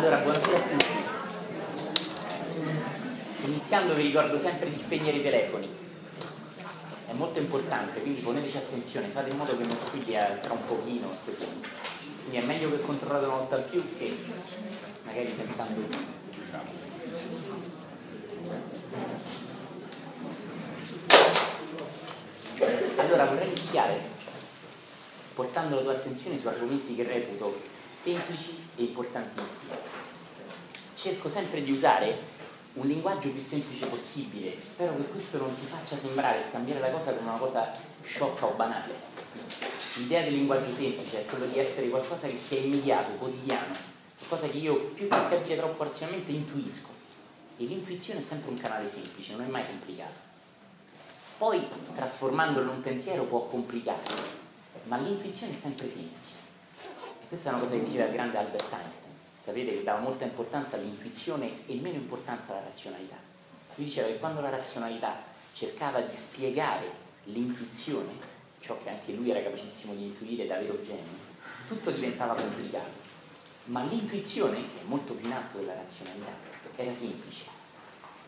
Allora, buonasera a tutti. Iniziando vi ricordo sempre di spegnere i telefoni. È molto importante, quindi poneteci attenzione, fate in modo che non squilli tra un pochino così. Quindi è meglio che controllate una volta più che magari pensando Allora vorrei iniziare portando la tua attenzione su argomenti che reputo semplici e importantissimi. Cerco sempre di usare un linguaggio più semplice possibile. Spero che questo non ti faccia sembrare scambiare la cosa come una cosa sciocca o banale. L'idea del linguaggio semplice è quello di essere qualcosa che sia immediato, quotidiano, qualcosa che io più che capire troppo razionalmente intuisco. E l'intuizione è sempre un canale semplice, non è mai complicato. Poi trasformandolo in un pensiero può complicarsi, ma l'intuizione è sempre semplice. Questa è una cosa che diceva il grande Albert Einstein. Sapete che dava molta importanza all'intuizione e meno importanza alla razionalità. Lui diceva che quando la razionalità cercava di spiegare l'intuizione, ciò che anche lui era capacissimo di intuire da vero genio, tutto diventava complicato. Ma l'intuizione, che è molto più in alto della razionalità, era semplice.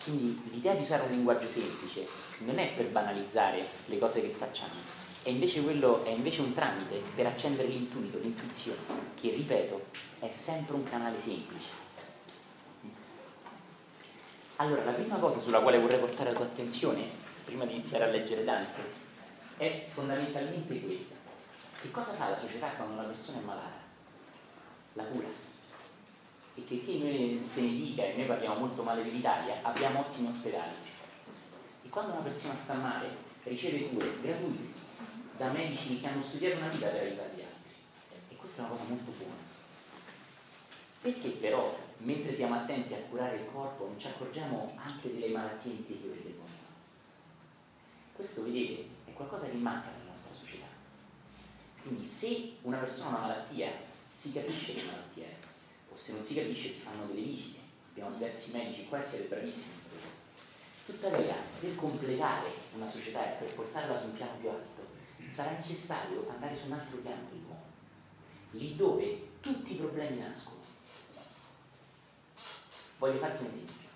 Quindi l'idea di usare un linguaggio semplice non è per banalizzare le cose che facciamo, è invece, quello, è invece un tramite per accendere l'intuito, l'intuizione, che ripeto è sempre un canale semplice. Allora, la prima cosa sulla quale vorrei portare la tua attenzione, prima di iniziare a leggere Dante, è fondamentalmente questa. Che cosa fa la società quando una persona è malata? La cura. E che che noi se ne dica, e noi parliamo molto male dell'Italia, abbiamo ottimi ospedali. E quando una persona sta male, riceve cure gratuite, da medici che hanno studiato una vita per aiutare gli altri. E questa è una cosa molto buona. Perché però, mentre siamo attenti a curare il corpo, non ci accorgiamo anche delle malattie interiori dell'uomo? Questo, vedete, è qualcosa che manca nella nostra società. Quindi se una persona ha una malattia, si capisce che malattia è, o se non si capisce si fanno delle visite. Abbiamo diversi medici qua siete bravissimi in questo. Tuttavia, per completare una società e per portarla su un piano più alto, sarà necessario andare su un altro piano dell'uomo, lì dove tutti i problemi nascono. Voglio farti un esempio.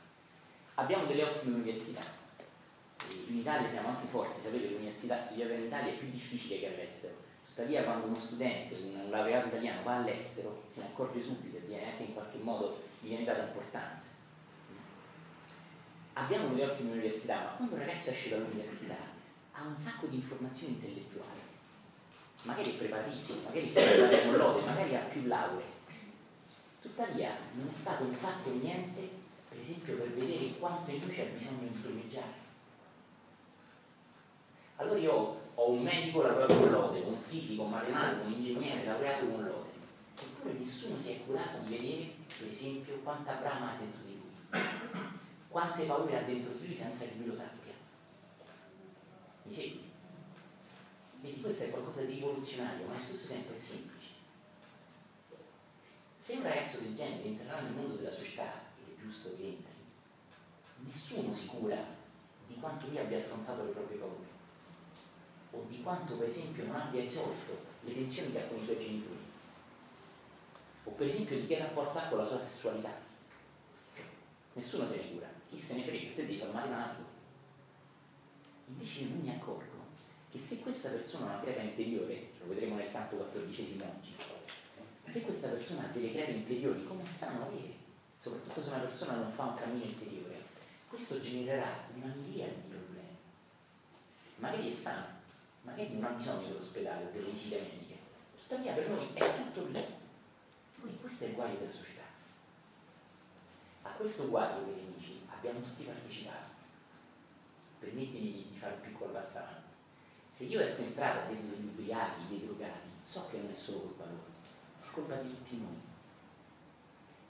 Abbiamo delle ottime università. In Italia siamo anche forti, sapete l'università studiata in Italia è più difficile che all'estero. Tuttavia quando uno studente, un laureato italiano va all'estero, se ne accorge subito e viene anche in qualche modo, gli viene data importanza. Abbiamo delle ottime università, ma quando un ragazzo esce dall'università ha un sacco di informazioni intellettuali, magari è preparatissimo, magari sa parlare con lode, magari ha più lauree. Tuttavia non è stato fatto niente, per esempio, per vedere quanto in lui c'è bisogno di primeggiare. Allora io ho un medico laureato con lode, un fisico, un matematico, un ingegnere laureato con lode, eppure nessuno si è curato di vedere, per esempio, quanta brama ha dentro di lui, quante paure ha dentro di lui senza che lui lo sappia. Segui? Quindi questo è qualcosa di rivoluzionario, ma allo stesso tempo è semplice. Se un ragazzo del genere entrerà nel mondo della società, ed è giusto che entri, nessuno si cura di quanto lui abbia affrontato le proprie paure o di quanto per esempio non abbia risolto le tensioni che ha con i suoi genitori o per esempio di che rapporto ha con la sua sessualità nessuno se ne cura chi se ne frega, te devi fare matematico Invece io mi accorgo che se questa persona ha una crepa interiore, lo vedremo nel campo quattordicesimo oggi, se questa persona ha delle crepe interiori, come è sano avere, soprattutto se una persona non fa un cammino interiore, questo genererà una miriade di problemi. Magari è sano, magari non ha bisogno dell'ospedale o delle visite mediche, tuttavia per noi è tutto lì. Quindi questo è il guaio della società. A questo guaio, cari amici, abbiamo tutti partecipato permettimi di, di fare un piccolo passo avanti. Se io esco in strada e vedo degli ubriachi, dei drogati, so che non è solo colpa loro, è colpa di tutti noi.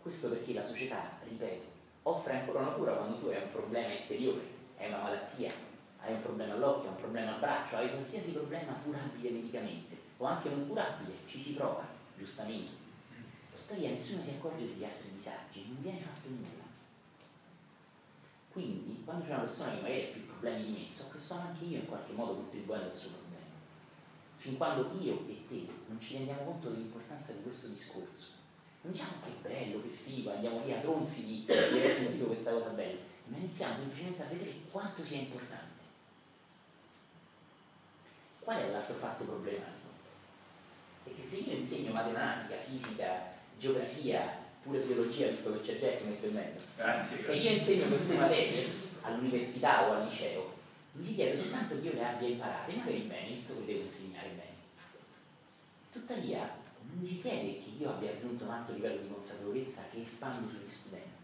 Questo perché la società, ripeto, offre ancora una cura quando tu hai un problema esteriore, hai una malattia, hai un problema all'occhio, un problema al braccio, hai qualsiasi problema curabile medicamente o anche non curabile, ci si prova, giustamente. Tuttavia nessuno si accorge degli altri disagi, non viene fatto nulla. Quindi, quando c'è una persona che magari ha più problemi di me, so che sono anche io in qualche modo contribuendo al suo problema. Fin quando io e te non ci rendiamo conto dell'importanza di questo discorso, Non diciamo che bello, che figo, andiamo via tronfi di, di aver sentito questa cosa bella, ma iniziamo semplicemente a vedere quanto sia importante. Qual è l'altro fatto problematico? È che se io insegno matematica, fisica, geografia, pure biologia, visto che c'è Jack in mezzo, grazie, se io insegno queste materie all'università o al liceo, mi si chiede soltanto che io le abbia imparate, magari bene, visto che devo insegnare bene. Tuttavia, non mi si chiede che io abbia raggiunto un alto livello di consapevolezza che espando sugli studenti.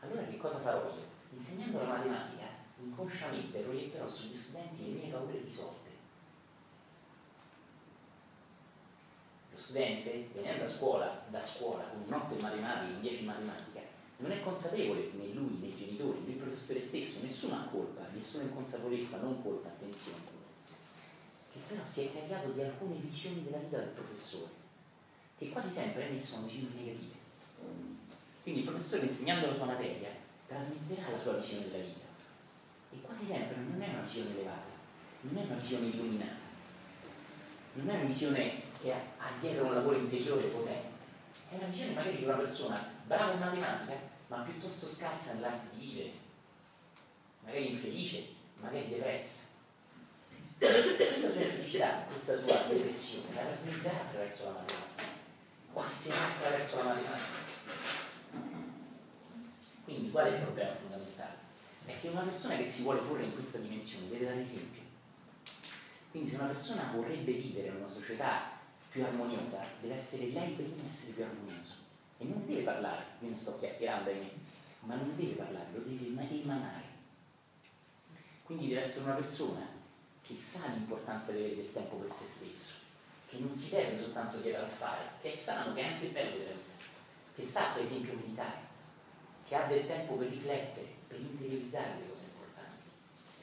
Allora che cosa farò io? Insegnando la matematica, inconsciamente proietterò sugli studenti le mie paure risolte. Lo studente, venendo a scuola, da scuola, con un'otto in matematica, un 10 in matematica, non è consapevole né lui, né i genitori, né il professore stesso, nessuna colpa, nessuna inconsapevolezza, non colpa, attenzione, che però si è caricato di alcune visioni della vita del professore, che quasi sempre ha messo visioni negative. Quindi il professore insegnando la sua materia trasmetterà la sua visione della vita e quasi sempre non è una visione elevata, non è una visione illuminata, non è una visione che ha dietro un lavoro interiore potente, è una visione magari di una persona brava in matematica, ma piuttosto scarsa nell'arte di vivere, magari infelice, magari depressa. Questa sua infelicità, questa sua depressione, la trasmetterà attraverso la matematica, passerà attraverso la matematica. Quindi qual è il problema fondamentale? È che una persona che si vuole porre in questa dimensione deve dare esempio. Quindi se una persona vorrebbe vivere in una società più armoniosa, deve essere lei prima essere più armonioso. E non deve parlare, io non sto chiacchierando ma non deve parlare, lo deve emanare. Quindi deve essere una persona che sa l'importanza di avere del tempo per se stesso, che non si perde soltanto dietro a fare, che è sano, che è anche bello della vita, che sa per esempio meditare, che ha del tempo per riflettere, per interiorizzare le cose importanti.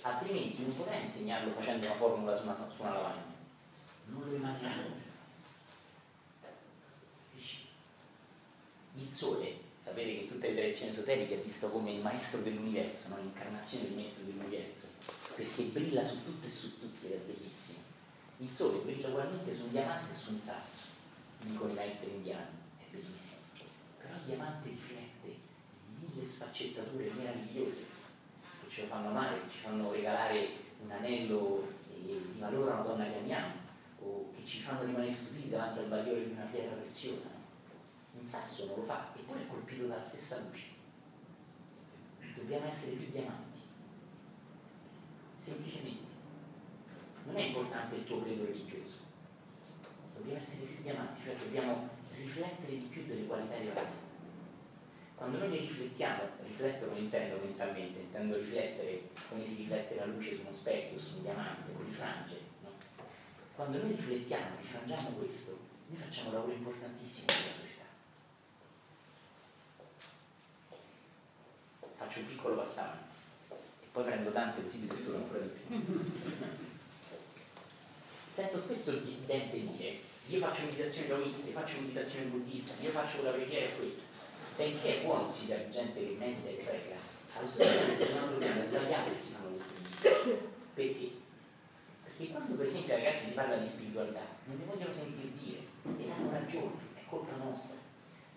Altrimenti non potrà insegnarlo facendo una formula su una, su una lavagna. Non lo emanerà. Il sole, sapete che tutte le tradizioni esoteriche è visto come il maestro dell'universo, no? l'incarnazione del maestro dell'universo, perché brilla su tutto e su tutti ed è bellissimo. Il sole brilla ugualmente su un diamante e su un sasso, dicono i maestri indiani, è bellissimo. Però il diamante riflette mille sfaccettature meravigliose che ci fanno amare, che ci fanno regalare un anello di valore a una donna che amiamo, o che ci fanno rimanere stupiti davanti al bagliore di una pietra preziosa sasso non lo fa, eppure è colpito dalla stessa luce. Dobbiamo essere più diamanti. Semplicemente. Non è importante il tuo credo religioso. Dobbiamo essere più diamanti, cioè dobbiamo riflettere di più delle qualità elevate. Quando noi ne riflettiamo, rifletto non intendo mentalmente, intendo riflettere come si riflette la luce su uno specchio, su un diamante, con rifrange. No? Quando noi riflettiamo, rifrangiamo questo, noi facciamo un lavoro importantissimo per la società. Faccio un piccolo passaggio e poi prendo tante così vi torturo ancora di più. Sento spesso il gente dire io faccio meditazione taoista, io faccio meditazione buddista, io faccio quella preghiera e questa. Benché è buono che ci sia gente che medita e prega, allo stesso tempo non dobbiamo sbagliare che si fanno queste visite. Perché? Perché quando per esempio ragazzi si parla di spiritualità, non ne vogliono sentire dire e hanno ragione, è colpa nostra.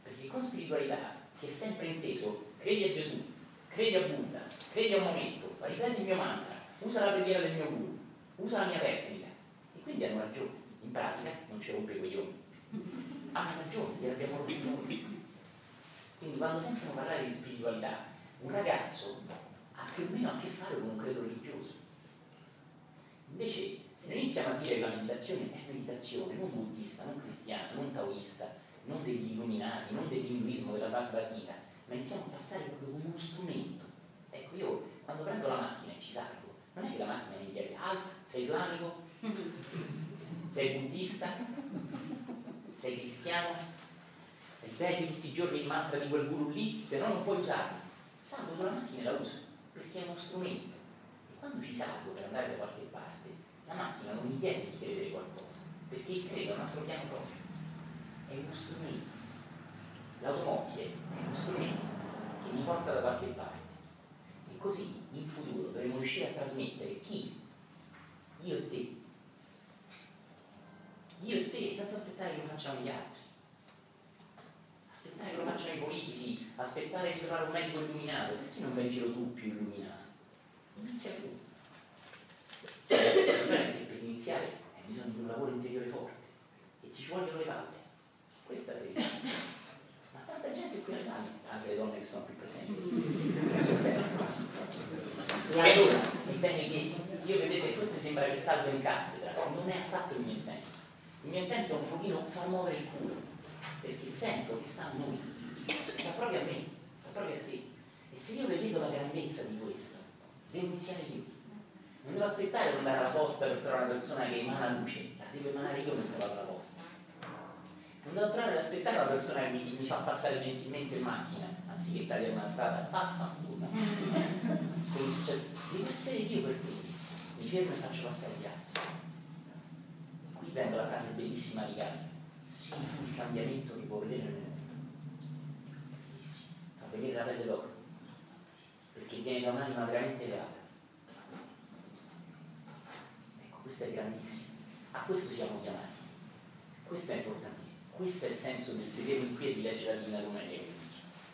Perché con spiritualità si è sempre inteso credi a Gesù, credi a Buddha, credi a un momento, ripeti il mio mantra, usa la preghiera del mio guru, usa la mia tecnica. E quindi hanno ragione, in pratica non ci rompe i coglioni. Hanno ragione, gliel'abbiamo rotti noi. Quindi quando sentono parlare di spiritualità, un ragazzo ha più o meno a che fare con un credo religioso. Invece, se noi iniziamo a dire che la meditazione è meditazione, non buddista, non cristiana, non taoista, non degli illuminati, non dell'induismo, della Bhagavad Gita, ma iniziamo a passare proprio come uno strumento. Ecco, io quando prendo la macchina e ci salgo, non è che la macchina mi chiede alt, sei islamico, sei buddista, sei cristiano, ripeti tutti i giorni il mantra di quel guru lì, se no non puoi usarlo. Salgo sulla macchina e la uso, perché è uno strumento. E quando ci salgo per andare da qualche parte, la macchina non mi chiede di credere qualcosa, perché il credo è un altro piano proprio, è uno strumento l'automobile è uno strumento che mi porta da qualche parte. E così in futuro dovremo riuscire a trasmettere chi? Io e te. Io e te senza aspettare che lo facciano gli altri. Aspettare che lo facciano i politici aspettare di trovare un medico illuminato. Perché non vai in giro tu più illuminato? Inizia tu. Il per iniziare hai bisogno di un lavoro interiore forte. E ti ci vogliono le palle. Questa è la verità. Ma tanta gente qui andando, anche le donne che sono più presenti. e allora, è bene che io vedete, forse sembra che salvo in cattedra, non è affatto il mio intento. Il mio intento è un pochino far muovere il culo, perché sento che sta a noi, sta proprio a me, sta proprio a te. E se io vedo la grandezza di questo, devo iniziare io. Non devo aspettare di andare alla posta per trovare una persona che emana luce, la devo emanare io mentre vado alla posta. Non devo trovare ad aspettare una persona che mi, mi, fa passare gentilmente in macchina, anziché tagliare una strada, vaffanculo. cioè, devo essere io per primo, mi fermo e faccio passare gli altri. Qui prendo la frase bellissima di Gandhi, tu il cambiamento che può vedere nel mondo. Bellissimo, fa venire la pelle d'oro, perché viene da un'anima veramente elevata questo è grandissimo. A questo siamo chiamati. Questo è importantissimo. Questo è il senso del sedermi qui e di leggere la Divina Domenica.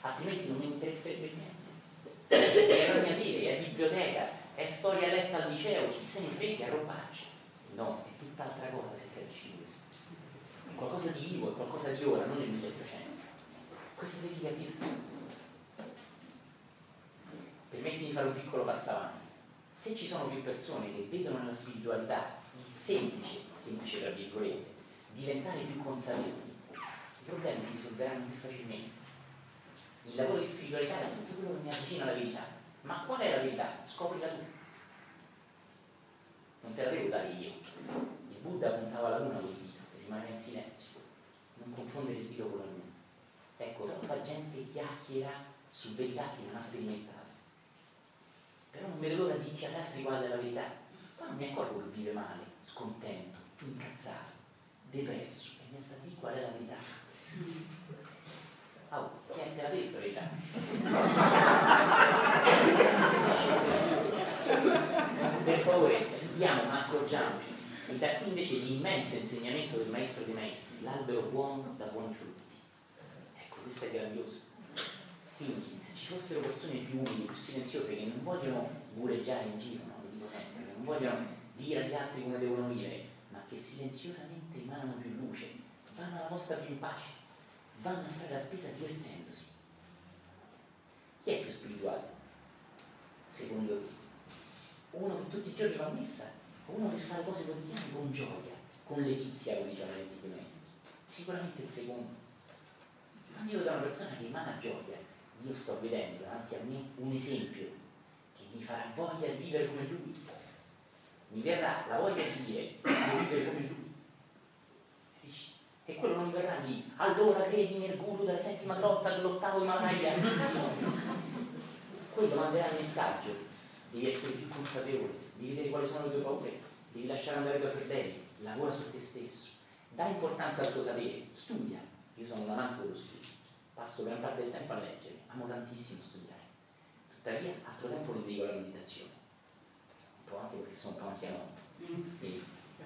Altrimenti non mi interesserebbe niente. È roba dire, è biblioteca, è storia letta al liceo, chi se ne frega, robaccia. No, è tutt'altra cosa se capisci questo. È qualcosa di vivo, è qualcosa di ora, non nel 1300. Questo devi capire. Permettimi di fare un piccolo passo avanti se ci sono più persone che vedono nella spiritualità il semplice, semplice tra virgolette, diventare più consapevoli, i problemi si risolveranno più facilmente. Il lavoro di spiritualità è tutto quello che mi avvicina alla verità. Ma qual è la verità? Scoprila tu. Non te la devo dare io. Il Buddha puntava la luna col dito e rimaneva in silenzio. Non confondere il dito con la luna. Ecco, troppa gente chiacchiera su verità che non ha sperimentato però non vedo l'ora di dire agli altri qual è la verità. Ma non mi accorgo che vive male, scontento, incazzato, depresso, e mi sta di qual è la verità. Oh, chiedete la destra verità. per favore, vediamo, accorgiamoci. E da qui invece l'immenso insegnamento del maestro dei maestri, l'albero buono da buoni frutti. Ecco, questo è grandioso. Quindi, ci fossero persone più umili, più silenziose, che non vogliono gureggiare in giro, no? lo dico sempre, che non vogliono dire agli altri come devono vivere, ma che silenziosamente emanano più luce, vanno alla vostra più in pace, vanno a fare la spesa divertendosi. Chi è più spirituale? Secondo te? Uno che tutti i giorni va a messa uno che fa le cose quotidiane con gioia, con letizia, come dicevano gli antichi maestri? Sicuramente il secondo. Quando io vedo una persona che emana gioia, io sto vedendo davanti a me un esempio che mi farà voglia di vivere come lui. Mi verrà la voglia di dire di vivere come lui. E quello non verrà lì, allora credi nel guru della settima grotta dell'ottavo Himalaya. quello manderà il messaggio, devi essere più consapevole, devi vedere quali sono le tue paure, devi lasciare andare i tuoi fratelli, lavora su te stesso, dà importanza al tuo sapere, studia. Io sono un amante dello studio, passo gran parte del tempo a leggere amo tantissimo studiare, tuttavia altro tempo lo dedico alla meditazione, un po' anche perché sono un po' anzianotto, mm. quindi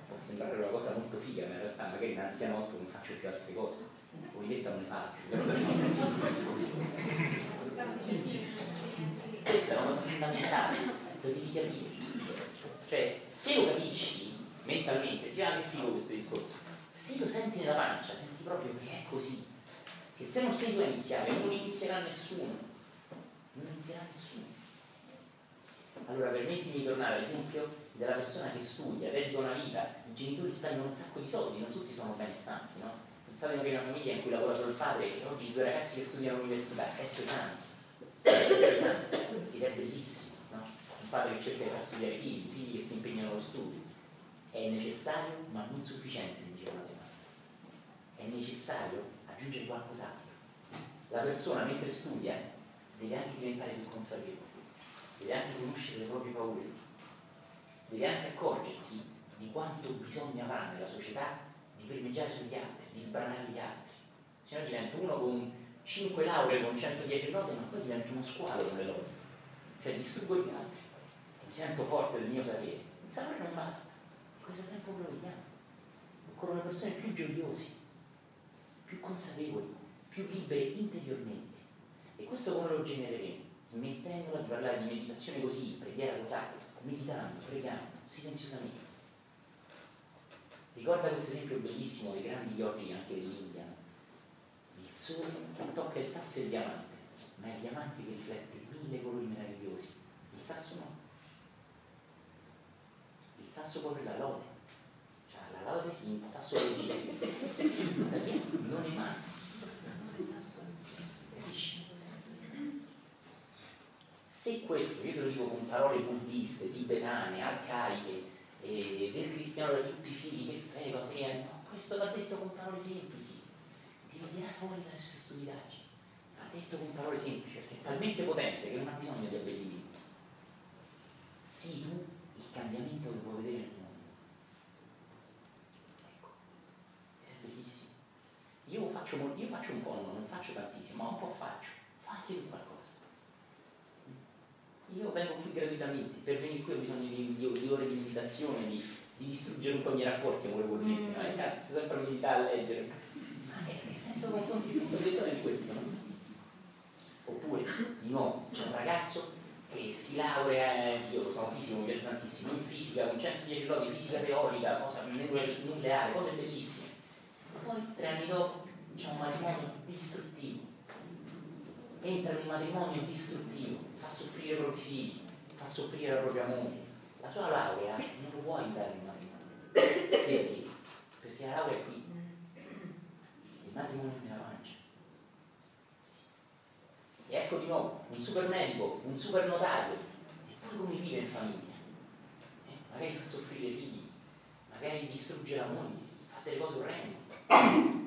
può sembrare una cosa molto figa, ma in realtà magari da anzianotto non faccio più altre cose, Olivetta non ne fa questa è una cosa fondamentale, lo devi capire, cioè se lo capisci mentalmente, già che figo questo discorso, se lo senti nella pancia, senti proprio che è così, che se non sei tu a iniziare, non inizierà nessuno. Non inizierà nessuno. Allora permettimi di tornare all'esempio della persona che studia, dedica una vita, i genitori spendono un sacco di soldi, non tutti sono benestanti, no? Pensate che una famiglia in cui lavora solo il padre e oggi due ragazzi che studiano all'università, è pesante, è pesante, ed è bellissimo, no? Un padre che cerca di far studiare i figli, figli che si impegnano allo studio. È necessario ma non sufficiente, si diceva prima. È necessario aggiungere qualcos'altro. La persona mentre studia deve anche diventare più consapevole, deve anche conoscere le proprie paure, deve anche accorgersi di quanto bisogna fare nella società di primeggiare sugli altri, di sbranare gli altri. Se no divento uno con 5 lauree, con 110 lode, ma poi divento uno squalo con le lode. Cioè distruggo gli altri. Mi sento forte del mio sapere. Il sapere non basta. In questo tempo lo vediamo. Occorrono persone più gioiose, più consapevoli, più libere interiormente. E questo come lo genereremo? Smettendola di parlare di meditazione così, preghiera cosata, meditando, pregando, silenziosamente. Ricorda questo esempio bellissimo dei grandi yogi anche dell'India. Il sole che tocca il sasso e il diamante, ma è il diamante che riflette mille colori meravigliosi. Il sasso no. Il sasso proprio la lode. Cioè la lode in sasso regina. Non è mai. Se questo, io te lo dico con parole buddiste, tibetane, arcaiche, e del cristiano da tutti i figli, che fai, cose no, questo va detto con parole semplici, ti dirà fuori dalle sue stupidaggini, va detto con parole semplici, perché è talmente potente che non ha bisogno di abbellimento. Sii tu il cambiamento che vuoi vedere nel mondo. Ecco, questo è bellissimo. Io faccio, io faccio un po', non faccio tantissimo, ma un po' faccio, fa anche tu qualcosa. Io vengo qui gratuitamente, per venire qui ho bisogno di, di, di ore di meditazione, di, di, distruggere un po' i miei rapporti amore col ritmo, mm. no? cazzo, sto sempre a meditare, a leggere. Ma eh, mi sento con contributo, vedo in questo, no? Oppure, di nuovo, c'è un ragazzo che si laurea, io sono fisico, mi piace tantissimo, in fisica, con 110 lodi, fisica teorica, cosa nucleare, cose bellissime. Ma poi tre anni dopo c'è un matrimonio distruttivo. Entra in un matrimonio distruttivo fa soffrire i propri figli, fa soffrire la propria moglie. La sua laurea non lo può aiutare in matrimonio. Perché? Perché la laurea è qui. Il matrimonio è nella pancia. E ecco di nuovo un super medico, un super notaio, e poi come vive in famiglia. Eh? Magari fa soffrire i figli, magari distrugge la moglie, fa delle cose orrende.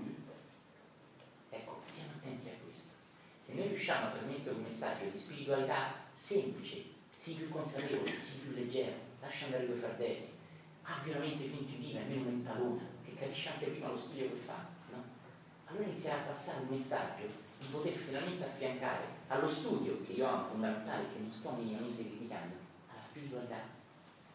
Se noi riusciamo a trasmettere un messaggio di spiritualità semplice, sii più consapevole, sii più leggero, lascia andare quei fardelli, abbi una mente più intuitiva e meno mentalona, che capisce anche prima lo studio che fa, no? allora inizierà a passare un messaggio di poter finalmente affiancare allo studio, che io amo fondamentale, che non sto minimamente criticando, alla spiritualità.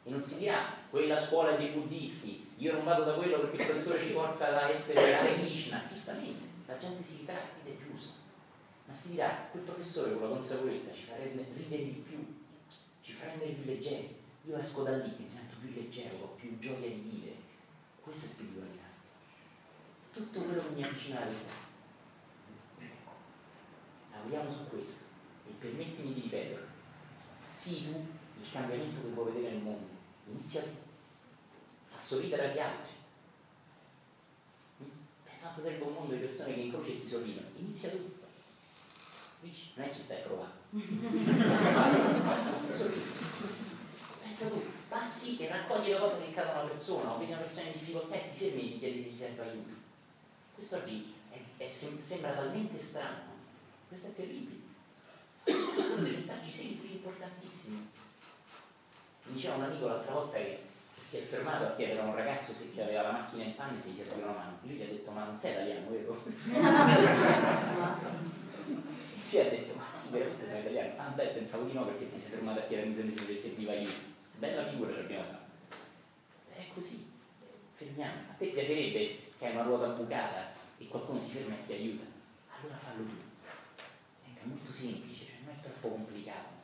E non si dirà, quella scuola dei buddisti, io non vado da quello perché il professore ci porta ad essere Hare Krishna, giustamente, la gente si ritrae ed è giusto ma si dirà, quel professore con la consapevolezza ci fa ridere di più, ci fa rendere più leggeri. Io esco da lì che mi sento più leggero, ho più gioia di vivere. Questa è spiritualità. Tutto quello che mi avvicina alla vita. Lavoriamo su questo e permettimi di ripetere, sii tu il cambiamento che vuoi vedere nel mondo. Inizia a sorridere agli altri. Pensando sarebbe un mondo di persone che incroci e ti sorridono. Inizia tu non è che ci stai provando. passi, Pensa tu, passi e raccogli le cose che cadono alla persona, o vedi una persona in difficoltà e ti fermi e ti chiedi se ti serve aiuto. Questo oggi è, è, sembra talmente strano, questo è terribile. Questi sono dei messaggi semplici, importantissimi. Mi diceva un amico l'altra volta che, che, si è fermato a chiedere a un ragazzo se che aveva la macchina in panne se gli serviva una mano. Lui gli ha detto, ma non sei italiano, vero? Ci ha detto, ma sì, veramente sono italiano. Ah beh, pensavo di no perché ti sei fermato a chiedere se mi serviva io. Bella figura ci abbiamo fatto. È così, fermiamo. A te piacerebbe che hai una ruota bucata e qualcuno si ferma e ti aiuta? Allora fallo tu. È molto semplice, cioè non è troppo complicato.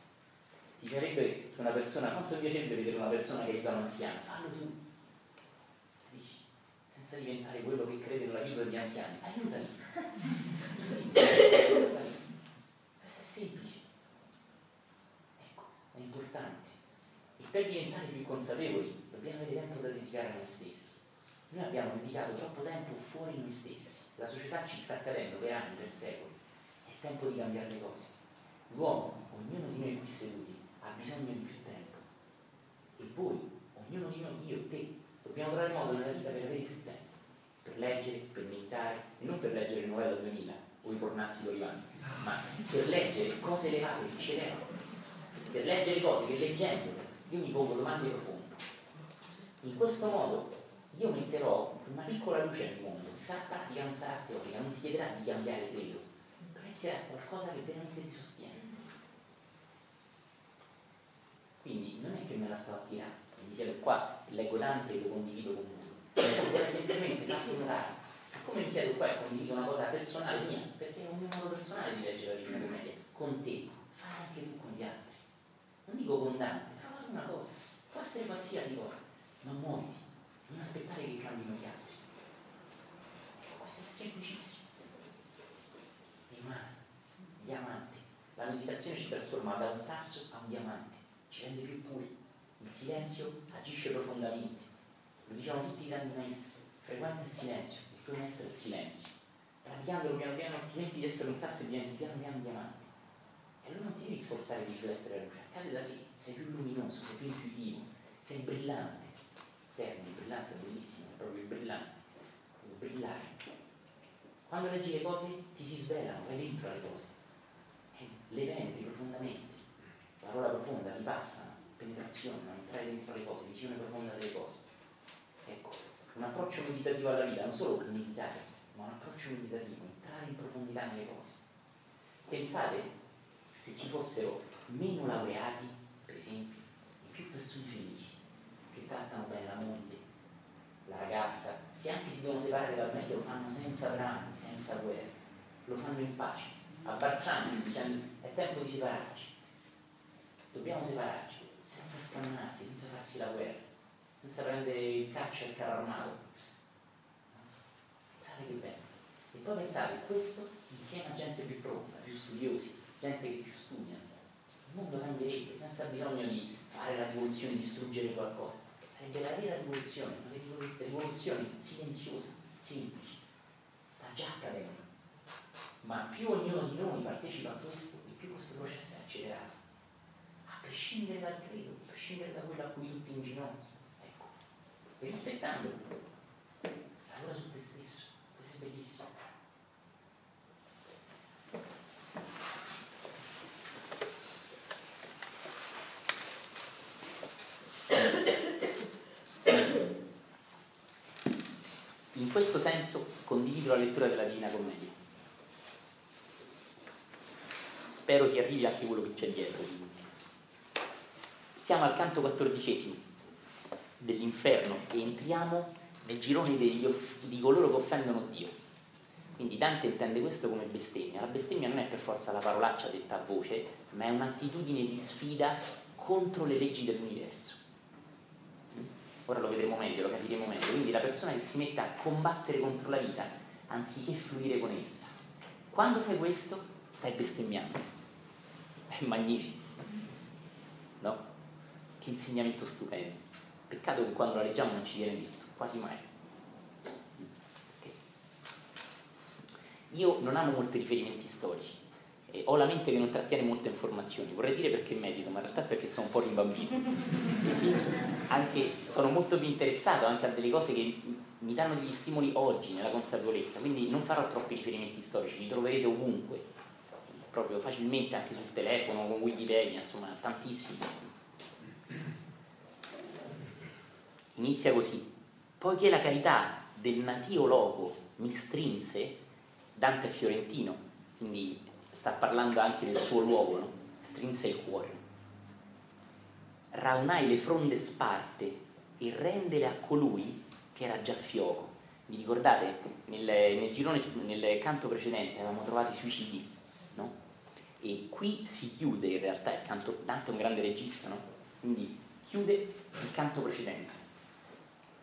Ti piacerebbe una persona, quanto piacerebbe vedere una persona che aiuta un anziano? Fallo tu. Capisci? Senza diventare quello che crede nell'aiuto degli anziani. Aiutali. semplici. Ecco, è importante. E per diventare più consapevoli dobbiamo avere tempo da dedicare a noi stessi. Noi abbiamo dedicato troppo tempo fuori noi stessi. La società ci sta accadendo per anni, per secoli. È tempo di cambiare le cose. L'uomo, ognuno di noi qui seduti, ha bisogno di più tempo. E voi, ognuno di noi, io, te, dobbiamo trovare modo nella vita per avere più tempo. Per leggere, per meditare, e non per leggere il Novella 2000 o i Pornazzi Lorivani ma per leggere cose elevate del cerebro, per leggere cose che leggendo io mi pongo domande profonde. In questo modo io metterò una piccola luce nel mondo, sarà pratica, non sarà teorica, non ti chiederà di cambiare credo, però inizierà qualcosa che veramente ti sostiene. Quindi non è che me la sto a tirare, mi siedo qua, leggo Dante e lo condivido con voi, vorrei semplicemente farti notare come mi siedo qua e condivido una cosa personale mia, perché è un mio modo personale di leggere la Divina Commedia, con te, fai anche tu con gli altri. Non dico con Dante, una cosa, può essere qualsiasi cosa, ma muoviti, non aspettare che cambino gli altri. Ecco, questo è semplicissimo. Rimane, diamanti. La meditazione ci trasforma da un sasso a un diamante, ci rende più puri. Il silenzio agisce profondamente. Lo diciamo tutti i grandi maestri, frequenta il silenzio, il tuo maestro è il silenzio. Praticandolo piano piano, metti di essere un sasso e diventi piano piano diamante. E allora non ti devi sforzare di riflettere la luce, accade da sé, sei più luminoso, sei più intuitivo, sei brillante. Termine, brillante bellissimo, è proprio brillante. Brillare. Quando leggi le cose ti si svelano, vai dentro alle cose. E le penetri profondamente. Parola profonda, ripassano, penetrazione, entrare dentro le cose, visione profonda delle cose. Ecco, un approccio meditativo alla vita, non solo meditare, ma un approccio meditativo, entrare in profondità nelle cose. Pensate se ci fossero meno laureati, per esempio, e più persone felici, che trattano bene la moglie, la ragazza, se anche si devono separare dal meglio lo fanno senza drammi, senza guerre, lo fanno in pace, abbracciandosi, dicendo è tempo di separarci, dobbiamo separarci, senza scannarsi, senza farsi la guerra, senza prendere il caccia e il carro armato. Pensate che bello. E poi pensate, questo insieme a gente più pronta, più studiosi, gente che più studia, il mondo cambierebbe senza bisogno di fare la rivoluzione, distruggere qualcosa. Sarebbe la vera rivoluzione, una rivoluzione silenziosa, semplice, sta già accadendo. Ma più ognuno di noi partecipa a questo, e più questo processo è accelerato. A prescindere dal credo, a prescindere da quello a cui tutti inginocchi. Ecco. E rispettandolo. Lavora su te stesso. Questo è bellissimo. Questo senso condivido la lettura della Divina Commedia. Spero che arrivi anche quello che c'è dietro. Siamo al canto quattordicesimo dell'inferno e entriamo nel girone degli, di coloro che offendono Dio. Quindi Dante intende questo come bestemmia. La bestemmia non è per forza la parolaccia detta a voce, ma è un'attitudine di sfida contro le leggi dell'universo. Ora lo vedremo meglio, lo capiremo meglio. Quindi la persona che si mette a combattere contro la vita anziché fluire con essa. Quando fai questo, stai bestemmiando. È magnifico. No? Che insegnamento stupendo. Peccato che quando la leggiamo non ci viene detto, quasi mai. Okay. Io non amo molti riferimenti storici. E ho la mente che non trattiene molte informazioni, vorrei dire perché medito, ma in realtà perché sono un po' rimbambito. anche, sono molto più interessato anche a delle cose che mi danno degli stimoli oggi nella consapevolezza, quindi non farò troppi riferimenti storici, li troverete ovunque, proprio facilmente anche sul telefono, con Wikipedia, insomma, tantissimi. Inizia così. Poiché la carità del natio loco mi strinse, Dante fiorentino, quindi sta parlando anche del suo luogo, no? strinse il cuore. Raunai le fronde sparte e rendele a colui che era già fioco. Vi ricordate, nel, nel, girone, nel canto precedente avevamo trovato i suicidi, no? E qui si chiude in realtà il canto, Dante è un grande regista, no? Quindi chiude il canto precedente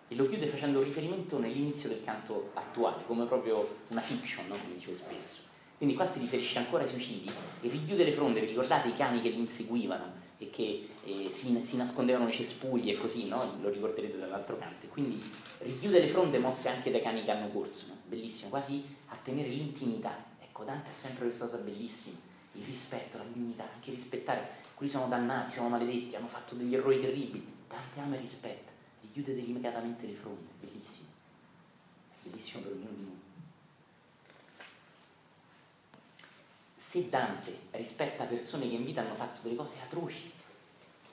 e lo chiude facendo riferimento nell'inizio del canto attuale, come proprio una fiction, no? come dicevo spesso. Quindi qua si riferisce ancora ai suicidi e richiude le fronde, vi ricordate i cani che li inseguivano e che eh, si, si, nascondevano nei cespugli e così, no? lo ricorderete dall'altro canto. Quindi richiude le fronde mosse anche dai cani che hanno corso, no? bellissimo, quasi a tenere l'intimità. Ecco, Dante ha sempre questa cosa bellissima, il rispetto, la dignità, anche rispettare, quelli sono dannati, sono maledetti, hanno fatto degli errori terribili. Dante ama e rispetta, richiude delicatamente le fronde, bellissimo, è bellissimo per ognuno di noi. Se Dante rispetta persone che in vita hanno fatto delle cose atroci,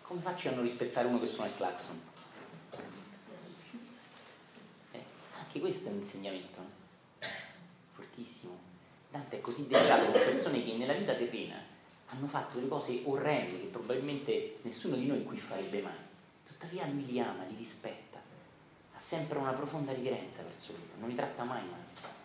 come faccio a non rispettare uno che suona il clacson? Eh, anche questo è un insegnamento, no? fortissimo. Dante è così delicato con persone che nella vita terrena hanno fatto delle cose orrende che probabilmente nessuno di noi qui farebbe mai. Tuttavia lui li ama, li rispetta, ha sempre una profonda riverenza verso loro, non li tratta mai male.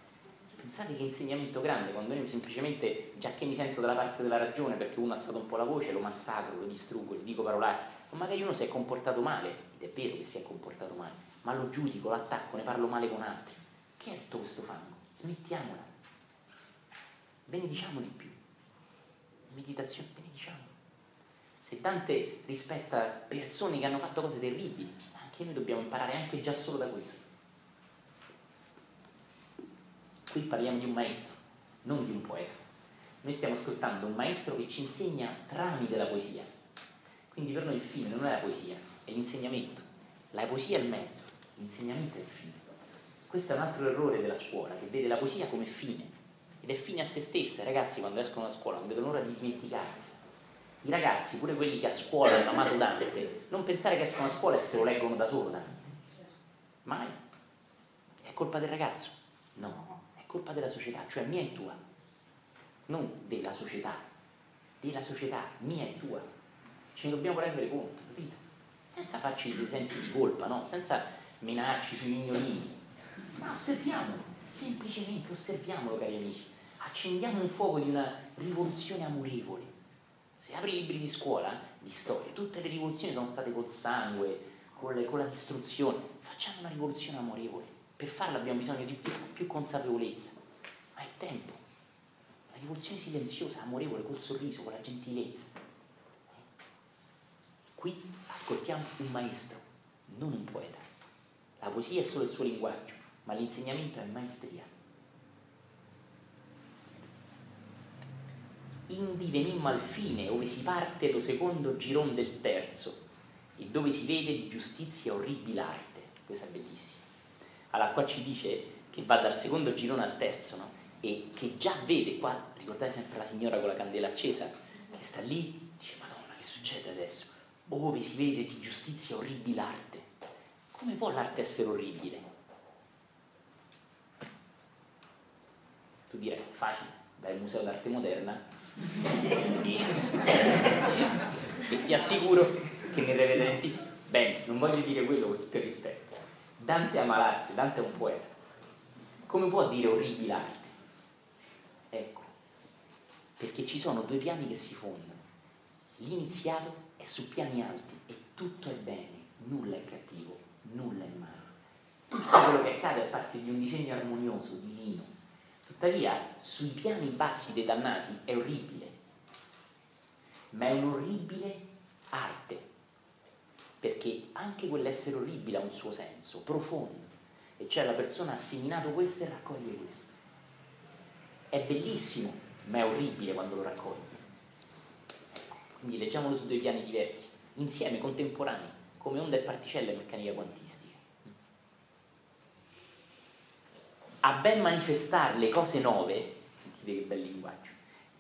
Pensate che insegnamento grande quando io semplicemente, già che mi sento dalla parte della ragione perché uno ha alzato un po' la voce, lo massacro, lo distruggo, gli dico parolacce, o magari uno si è comportato male, ed è vero che si è comportato male, ma lo giudico, lo attacco, ne parlo male con altri. Che è tutto questo fango? Smettiamola. Benediciamo di più. Meditazione, benediciamo. Se Dante rispetta persone che hanno fatto cose terribili, anche noi dobbiamo imparare anche già solo da questo. Qui parliamo di un maestro, non di un poeta. Noi stiamo ascoltando un maestro che ci insegna tramite la poesia. Quindi per noi il fine non è la poesia, è l'insegnamento. La poesia è il mezzo, l'insegnamento è il fine. Questo è un altro errore della scuola, che vede la poesia come fine. Ed è fine a se stessa. I ragazzi quando escono da scuola non vedono l'ora di dimenticarsi. I ragazzi, pure quelli che a scuola hanno amato Dante, non pensare che escono a scuola e se lo leggono da solo Dante. Mai. È colpa del ragazzo? No, colpa della società, cioè mia e tua, non della società, della società, mia e tua. Ce ne dobbiamo rendere conto, capito? Senza farci dei sensi di colpa, no? Senza menarci sui mignolini, ma osserviamo, semplicemente osserviamolo, cari amici. Accendiamo un fuoco di una rivoluzione amorevole. Se apri i libri di scuola, di storia, tutte le rivoluzioni sono state col sangue, con la distruzione. Facciamo una rivoluzione amorevole per farlo abbiamo bisogno di più, più consapevolezza, ma è tempo. La rivoluzione silenziosa, amorevole, col sorriso, con la gentilezza. Qui ascoltiamo un maestro, non un poeta. La poesia è solo il suo linguaggio, ma l'insegnamento è maestria. Indi venimmo al fine, dove si parte lo secondo giron del terzo, e dove si vede di giustizia orribile arte. Questa è bellissima. Allora qua ci dice che va dal secondo girone al terzo, no? E che già vede qua, ricordate sempre la signora con la candela accesa, che sta lì, dice Madonna che succede adesso? Ove si vede di giustizia orribile arte. Come può l'arte essere orribile? Tu direi, facile, vai al Museo d'Arte Moderna e, ti assicuro che ne rivede tantissimo. Bene, non voglio dire quello con tutto il rispetto Dante ama l'arte, Dante è un poeta. Come può dire orribile arte? Ecco, perché ci sono due piani che si fondono. L'iniziato è su piani alti e tutto è bene, nulla è cattivo, nulla è male. Tutto quello che accade è parte di un disegno armonioso, divino. Tuttavia, sui piani bassi dei dannati è orribile, ma è un'orribile arte perché anche quell'essere orribile ha un suo senso profondo, e cioè la persona ha seminato questo e raccoglie questo. È bellissimo, ma è orribile quando lo raccoglie. Quindi leggiamolo su due piani diversi, insieme, contemporanei, come onda e particelle e meccanica quantistica. A ben manifestare le cose nuove, sentite che bel linguaggio,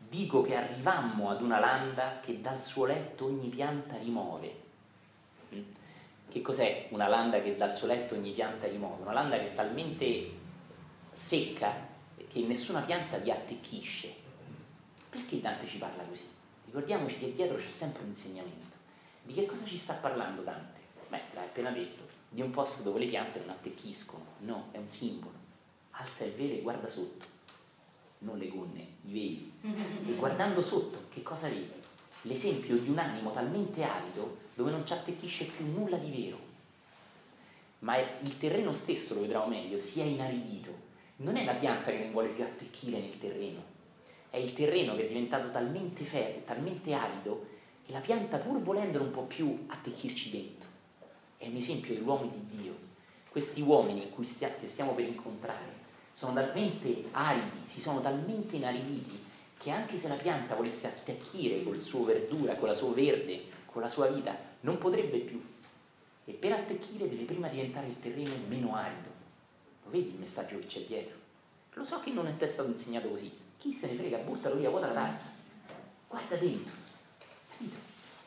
dico che arrivammo ad una landa che dal suo letto ogni pianta rimuove che cos'è una landa che dal suo letto ogni pianta rimuove? Una landa che è talmente secca che nessuna pianta vi attecchisce. Perché Dante ci parla così? Ricordiamoci che dietro c'è sempre un insegnamento. Di che cosa ci sta parlando Dante? Beh, l'hai appena detto, di un posto dove le piante non attecchiscono. No, è un simbolo. Alza il velo e guarda sotto. Non le gonne, i veli. E guardando sotto, che cosa vedi? L'esempio di un animo talmente arido dove non ci attecchisce più nulla di vero, ma il terreno stesso, lo vedremo meglio, si è inaridito. Non è la pianta che non vuole più attecchire nel terreno, è il terreno che è diventato talmente fermo, talmente arido, che la pianta pur volendolo un po' più attecchirci dentro. È un esempio dell'uomo di Dio. Questi uomini stia, che stiamo per incontrare sono talmente aridi, si sono talmente inariditi che anche se la pianta volesse attecchire col suo verdura, con la sua verde, con la sua vita, non potrebbe più. E per attecchire deve prima diventare il terreno meno arido. Lo vedi il messaggio che c'è dietro? Lo so che non è stato insegnato così. Chi se ne frega, buttalo via, vuota la tazza. Guarda dentro. Capito?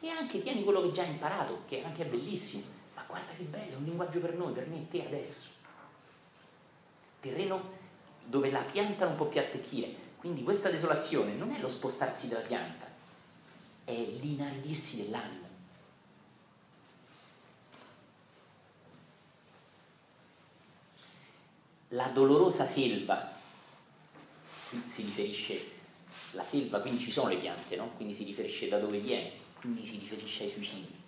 E anche tieni quello che già hai imparato, che anche è bellissimo. Ma guarda che bello, è un linguaggio per noi, per me e te adesso. Terreno dove la pianta non può più attecchire. Quindi questa desolazione non è lo spostarsi della pianta, è l'inaridirsi dell'anima. La dolorosa selva qui si riferisce la selva, quindi ci sono le piante, no? quindi si riferisce da dove viene, quindi si riferisce ai suicidi.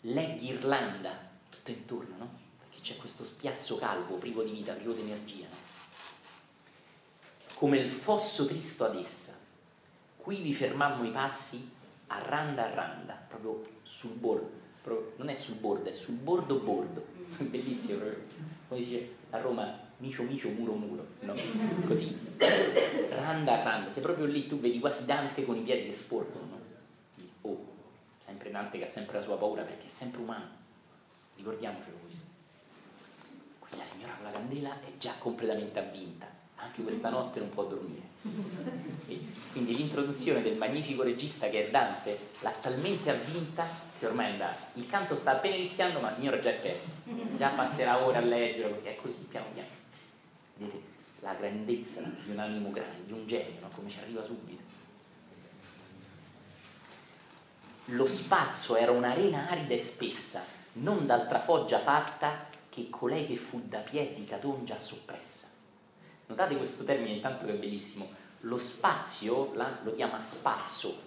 L'è ghirlanda tutto intorno, no? perché c'è questo spiazzo calvo, privo di vita, privo di energia. No? Come il fosso tristo ad essa, qui vi fermammo i passi a randa a randa, proprio sul bordo, proprio, non è sul bordo, è sul bordo bordo, bellissimo proprio, come si dice a Roma, micio micio, muro muro, no? Così, randa a randa, sei proprio lì, tu vedi quasi Dante con i piedi che sporcono, no? Oh, sempre Dante che ha sempre la sua paura perché è sempre umano, ricordiamocelo questo. Qui la signora con la candela è già completamente avvinta, anche questa notte non può dormire. Quindi l'introduzione del magnifico regista che è Dante l'ha talmente avvinta che ormai è andata. Il canto sta appena iniziando, ma la signora già è persa. Già passerà ora all'esito, perché è così piano piano. Vedete la grandezza di un animo grande, di un genio, no? come ci arriva subito. Lo spazio era un'arena arida e spessa, non d'altra foggia fatta che colei che fu da piedi Caton già soppressa. Notate questo termine intanto che è bellissimo. Lo spazio la, lo chiama spazzo.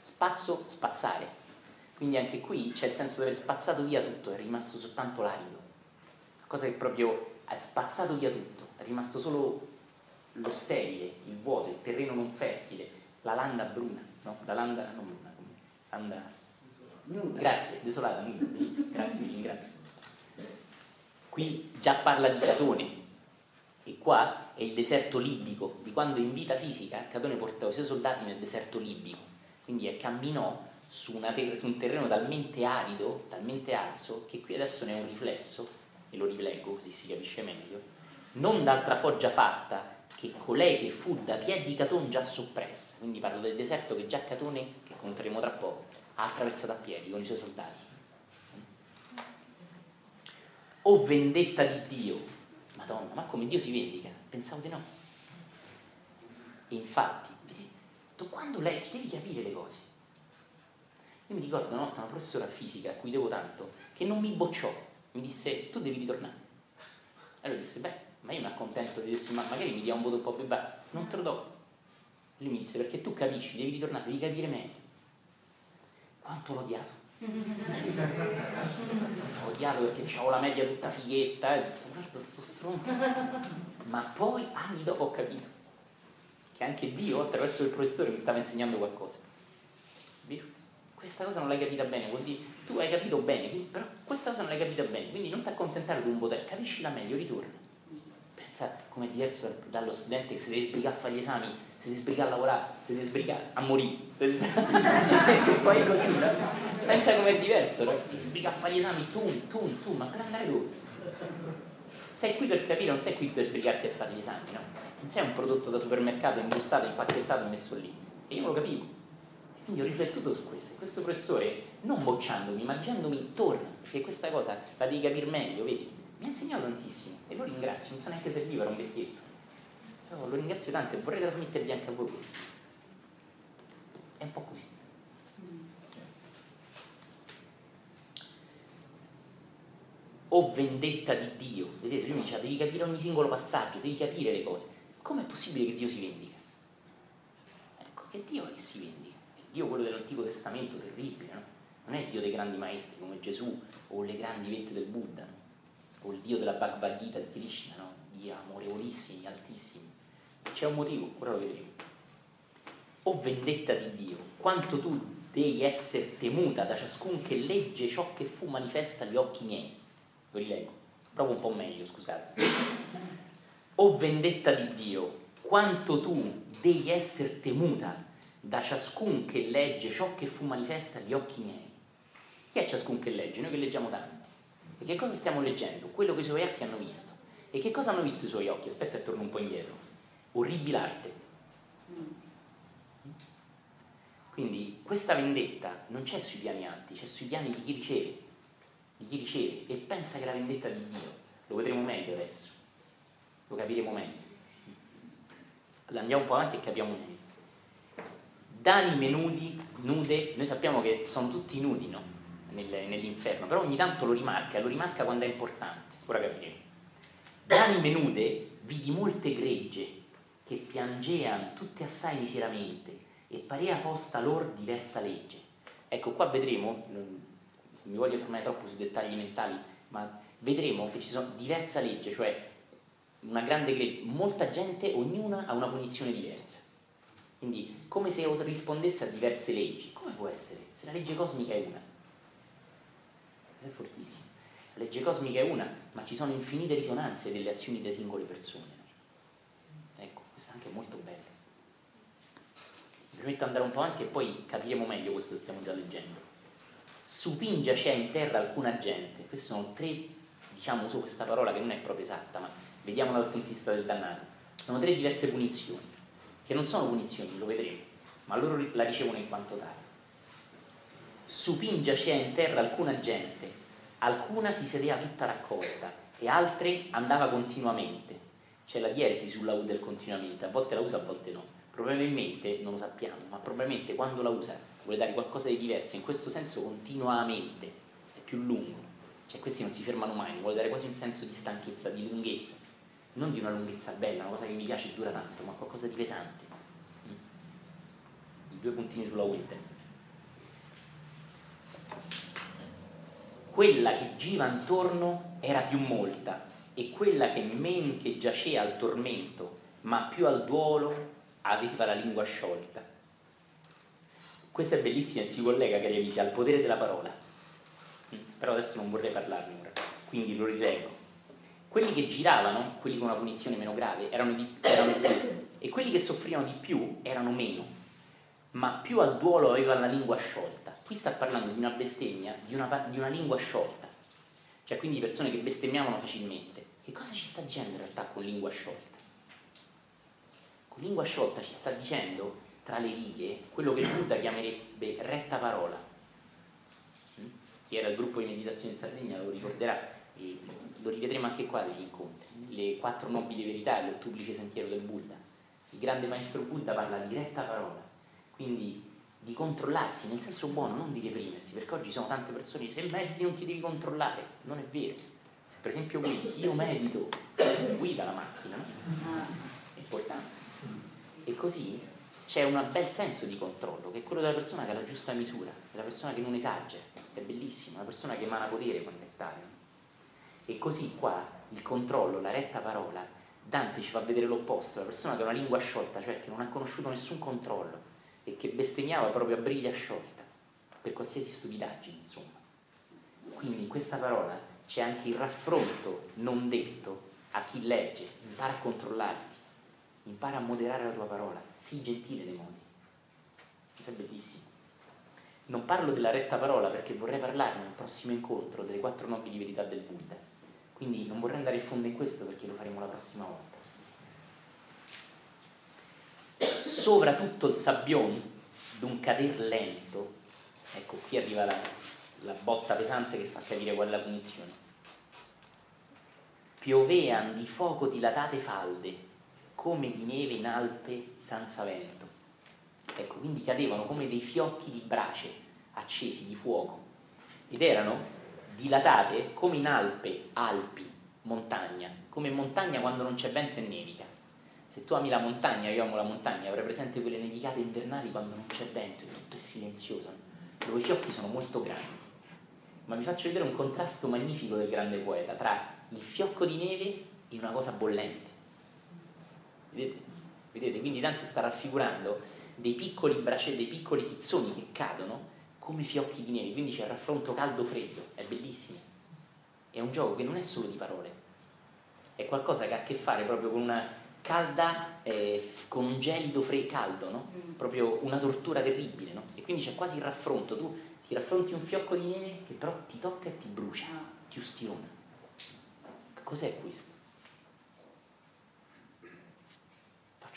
Spazzo, spazzare. Quindi anche qui c'è il senso di aver spazzato via tutto, è rimasto soltanto l'arido. Cosa che proprio ha spazzato via tutto, è rimasto solo lo sterile, il vuoto, il terreno non fertile, la landa bruna, no? La landa, non bruna, landa... Nuda. Grazie, desolata, nuda, grazie, vi ringrazio. Qui già parla di Catone, e qua è il deserto libico, di quando in vita fisica Catone portava i suoi soldati nel deserto libico, quindi camminò su, ter- su, un terreno talmente arido, talmente arso, che qui adesso ne è un riflesso, e lo rileggo così si capisce meglio, non d'altra foggia fatta che colei che fu da piedi Catone già soppressa, quindi parlo del deserto che già Catone, che conteremo tra poco, ha attraversato a piedi con i suoi soldati. O vendetta di Dio, Madonna, ma come Dio si vendica? Pensavo di no. Infatti, quando leggi devi capire le cose. Io mi ricordo una volta una professora fisica a cui devo tanto, che non mi bocciò, mi disse tu devi ritornare. Allora disse, beh, ma io mi accontento di dirsi, ma magari mi dia un voto un po' più basso. Non te lo do. Lui mi disse, perché tu capisci, devi ritornare, devi capire meglio. Quanto l'ho odiato. Ho odiato perché avevo la media tutta fighetta e ho detto guarda sto stronzo. Ma poi anni dopo ho capito che anche Dio attraverso il professore mi stava insegnando qualcosa. Vero? Questa cosa non l'hai capita bene, vuol dire tu hai capito bene, però questa cosa non l'hai capita bene, quindi non ti accontentare di un potere, capiscila meglio, ritorna. Pensa com'è diverso dallo studente che si deve sbrigare a fare gli esami, si deve sbrigare a lavorare, si deve sbrigare a morire. poi è così, no? Pensa com'è diverso, no? ti spiega a fare gli esami, tu, tu, tu, ma per andare tu. Sei qui per capire, non sei qui per spiegarti a fare gli esami, no? Non sei un prodotto da supermercato imbustato, impacchettato e messo lì. E io lo capivo. Quindi ho riflettuto su questo. Questo professore, non bocciandomi, ma dicendomi torna, perché questa cosa la devi capire meglio, vedi? Mi ha insegnato tantissimo e lo ringrazio, non so neanche se vivo, era un vecchietto. Però lo ringrazio tanto e vorrei trasmettervi anche a voi questo. È un po' così. O vendetta di Dio. Vedete, lui mi dice, devi capire ogni singolo passaggio, devi capire le cose. Com'è possibile che Dio si vendica? Ecco, che Dio è che si vendica? È Dio quello dell'Antico Testamento, terribile, no? Non è il Dio dei grandi maestri come Gesù o le grandi vette del Buddha, no? o il Dio della Bhagavad Gita di Krishna, no? Dio amorevolissimi, altissimi. C'è un motivo, ora lo vedremo. O vendetta di Dio, quanto tu devi essere temuta da ciascun che legge ciò che fu manifesta agli occhi miei lo rileggo, provo un po' meglio, scusate. O vendetta di Dio, quanto tu devi essere temuta da ciascun che legge ciò che fu manifesta agli occhi miei. Chi è ciascun che legge? Noi che leggiamo tanti. E che cosa stiamo leggendo? Quello che i suoi occhi hanno visto. E che cosa hanno visto i suoi occhi? Aspetta e torno un po' indietro. Orribile arte. Quindi questa vendetta non c'è sui piani alti, c'è sui piani di chi riceve di chi riceve e pensa che la vendetta di Dio, lo vedremo meglio adesso, lo capiremo meglio. Andiamo un po' avanti e capiamo meglio. D'anime nudi, nude, noi sappiamo che sono tutti nudi no? Nel, nell'inferno, però ogni tanto lo rimarca, lo rimarca quando è importante, ora capiremo. D'anime nude vidi molte gregge che piangean tutte assai miseramente e parea posta lor diversa legge. Ecco, qua vedremo, mi voglio fermare troppo sui dettagli mentali, ma vedremo che ci sono diversa legge, cioè una grande gregge, molta gente, ognuna ha una punizione diversa. Quindi, come se rispondesse a diverse leggi. Come può essere? Se la legge cosmica è una. Questo è fortissimo. La legge cosmica è una, ma ci sono infinite risonanze delle azioni delle singole persone. Ecco, questo è anche molto bello. Mi permetto di andare un po' avanti e poi capiremo meglio questo che stiamo già leggendo. Supingia c'è in terra alcuna gente. Queste sono tre, diciamo, uso questa parola che non è proprio esatta, ma vediamola dal punto di vista del dannato. Sono tre diverse punizioni, che non sono punizioni, lo vedremo, ma loro la ricevono in quanto tale. Supingia c'è in terra alcuna gente, alcuna si sedeva tutta raccolta e altre andava continuamente. C'è la dieresi sulla U del continuamente, a volte la usa, a volte no. Probabilmente, non lo sappiamo, ma probabilmente quando la usa vuole dare qualcosa di diverso, in questo senso continuamente, è più lungo. Cioè questi non si fermano mai, vuole dare quasi un senso di stanchezza, di lunghezza, non di una lunghezza bella, una cosa che mi piace e dura tanto, ma qualcosa di pesante. Mm. I due puntini sulla U intendo. quella che gira intorno era più molta e quella che men che giacea al tormento, ma più al duolo, aveva la lingua sciolta. Questo è bellissimo e si collega, cari amici, al potere della parola. Mm, però adesso non vorrei parlarne ora, quindi lo rileggo. Quelli che giravano, quelli con una punizione meno grave, erano, di, erano più, e quelli che soffrivano di più erano meno, ma più al duolo avevano la lingua sciolta Qui sta parlando di una bestemmia, di una, di una lingua sciolta, cioè quindi persone che bestemmiavano facilmente. Che cosa ci sta dicendo in realtà con lingua sciolta? Con lingua sciolta ci sta dicendo tra le righe quello che il Buddha chiamerebbe retta parola. Mm? Chi era il gruppo di meditazione in Sardegna lo ricorderà e lo rivedremo anche qua degli incontri. Le quattro nobili verità e l'ottuplice sentiero del Buddha. Il grande maestro Buddha parla di retta parola, quindi di controllarsi nel senso buono, non di reprimersi, perché oggi sono tante persone che dicono se mediti non ti devi controllare, non è vero. Se per esempio guidi, io medito, guida la macchina, no? È importante. E così c'è un bel senso di controllo, che è quello della persona che ha la giusta misura, della persona che non esagera, è bellissimo, una persona che emana potere quando è tale. E così qua il controllo, la retta parola, Dante ci fa vedere l'opposto, la persona che ha una lingua sciolta, cioè che non ha conosciuto nessun controllo, e che bestemmiava proprio a briglia sciolta per qualsiasi stupidaggine, insomma. Quindi in questa parola c'è anche il raffronto non detto a chi legge, impara a controllarti, impara a moderare la tua parola, sii gentile nei modi. Questo è bellissimo. Non parlo della retta parola perché vorrei parlarne nel prossimo incontro delle quattro nobili verità del Buddha. Quindi non vorrei andare in fondo in questo perché lo faremo la prossima volta. sopra tutto il sabbione d'un cader lento, ecco qui arriva la, la botta pesante che fa capire qual è la punizione. Piovean di fuoco dilatate falde, come di neve in Alpe senza vento. Ecco, quindi cadevano come dei fiocchi di brace accesi di fuoco ed erano dilatate come in Alpe, Alpi, montagna, come montagna quando non c'è vento e nevica se tu ami la montagna, io amo la montagna, avrai presente quelle nevicate invernali quando non c'è vento e tutto è silenzioso, dove i fiocchi sono molto grandi. Ma vi faccio vedere un contrasto magnifico del grande poeta tra il fiocco di neve e una cosa bollente. Vedete? Vedete? Quindi Dante sta raffigurando dei piccoli bracelli, dei piccoli tizzoni che cadono come fiocchi di neve, quindi c'è il raffronto caldo-freddo, è bellissimo. È un gioco che non è solo di parole, è qualcosa che ha a che fare proprio con una calda eh, con un gelido fre- caldo, no? Mm. Proprio una tortura terribile, no? E quindi c'è quasi il raffronto, tu ti raffronti un fiocco di neve che però ti tocca e ti brucia, ah. ti ustiona. Cos'è questo?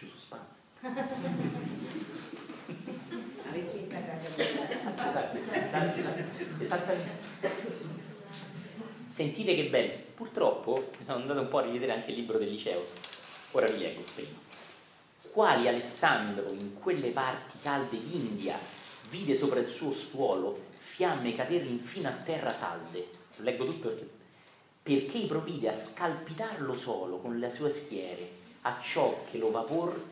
Suspense. Esattamente. Sentite che bello. Purtroppo sono andato un po' a rivedere anche il libro del liceo Ora vi leggo prima. Quali Alessandro in quelle parti calde d'India vide sopra il suo stuolo fiamme cadere infino a terra salde. Lo leggo tutto perché perché provvide a scalpitarlo solo con le sue schiere, a ciò che lo vapor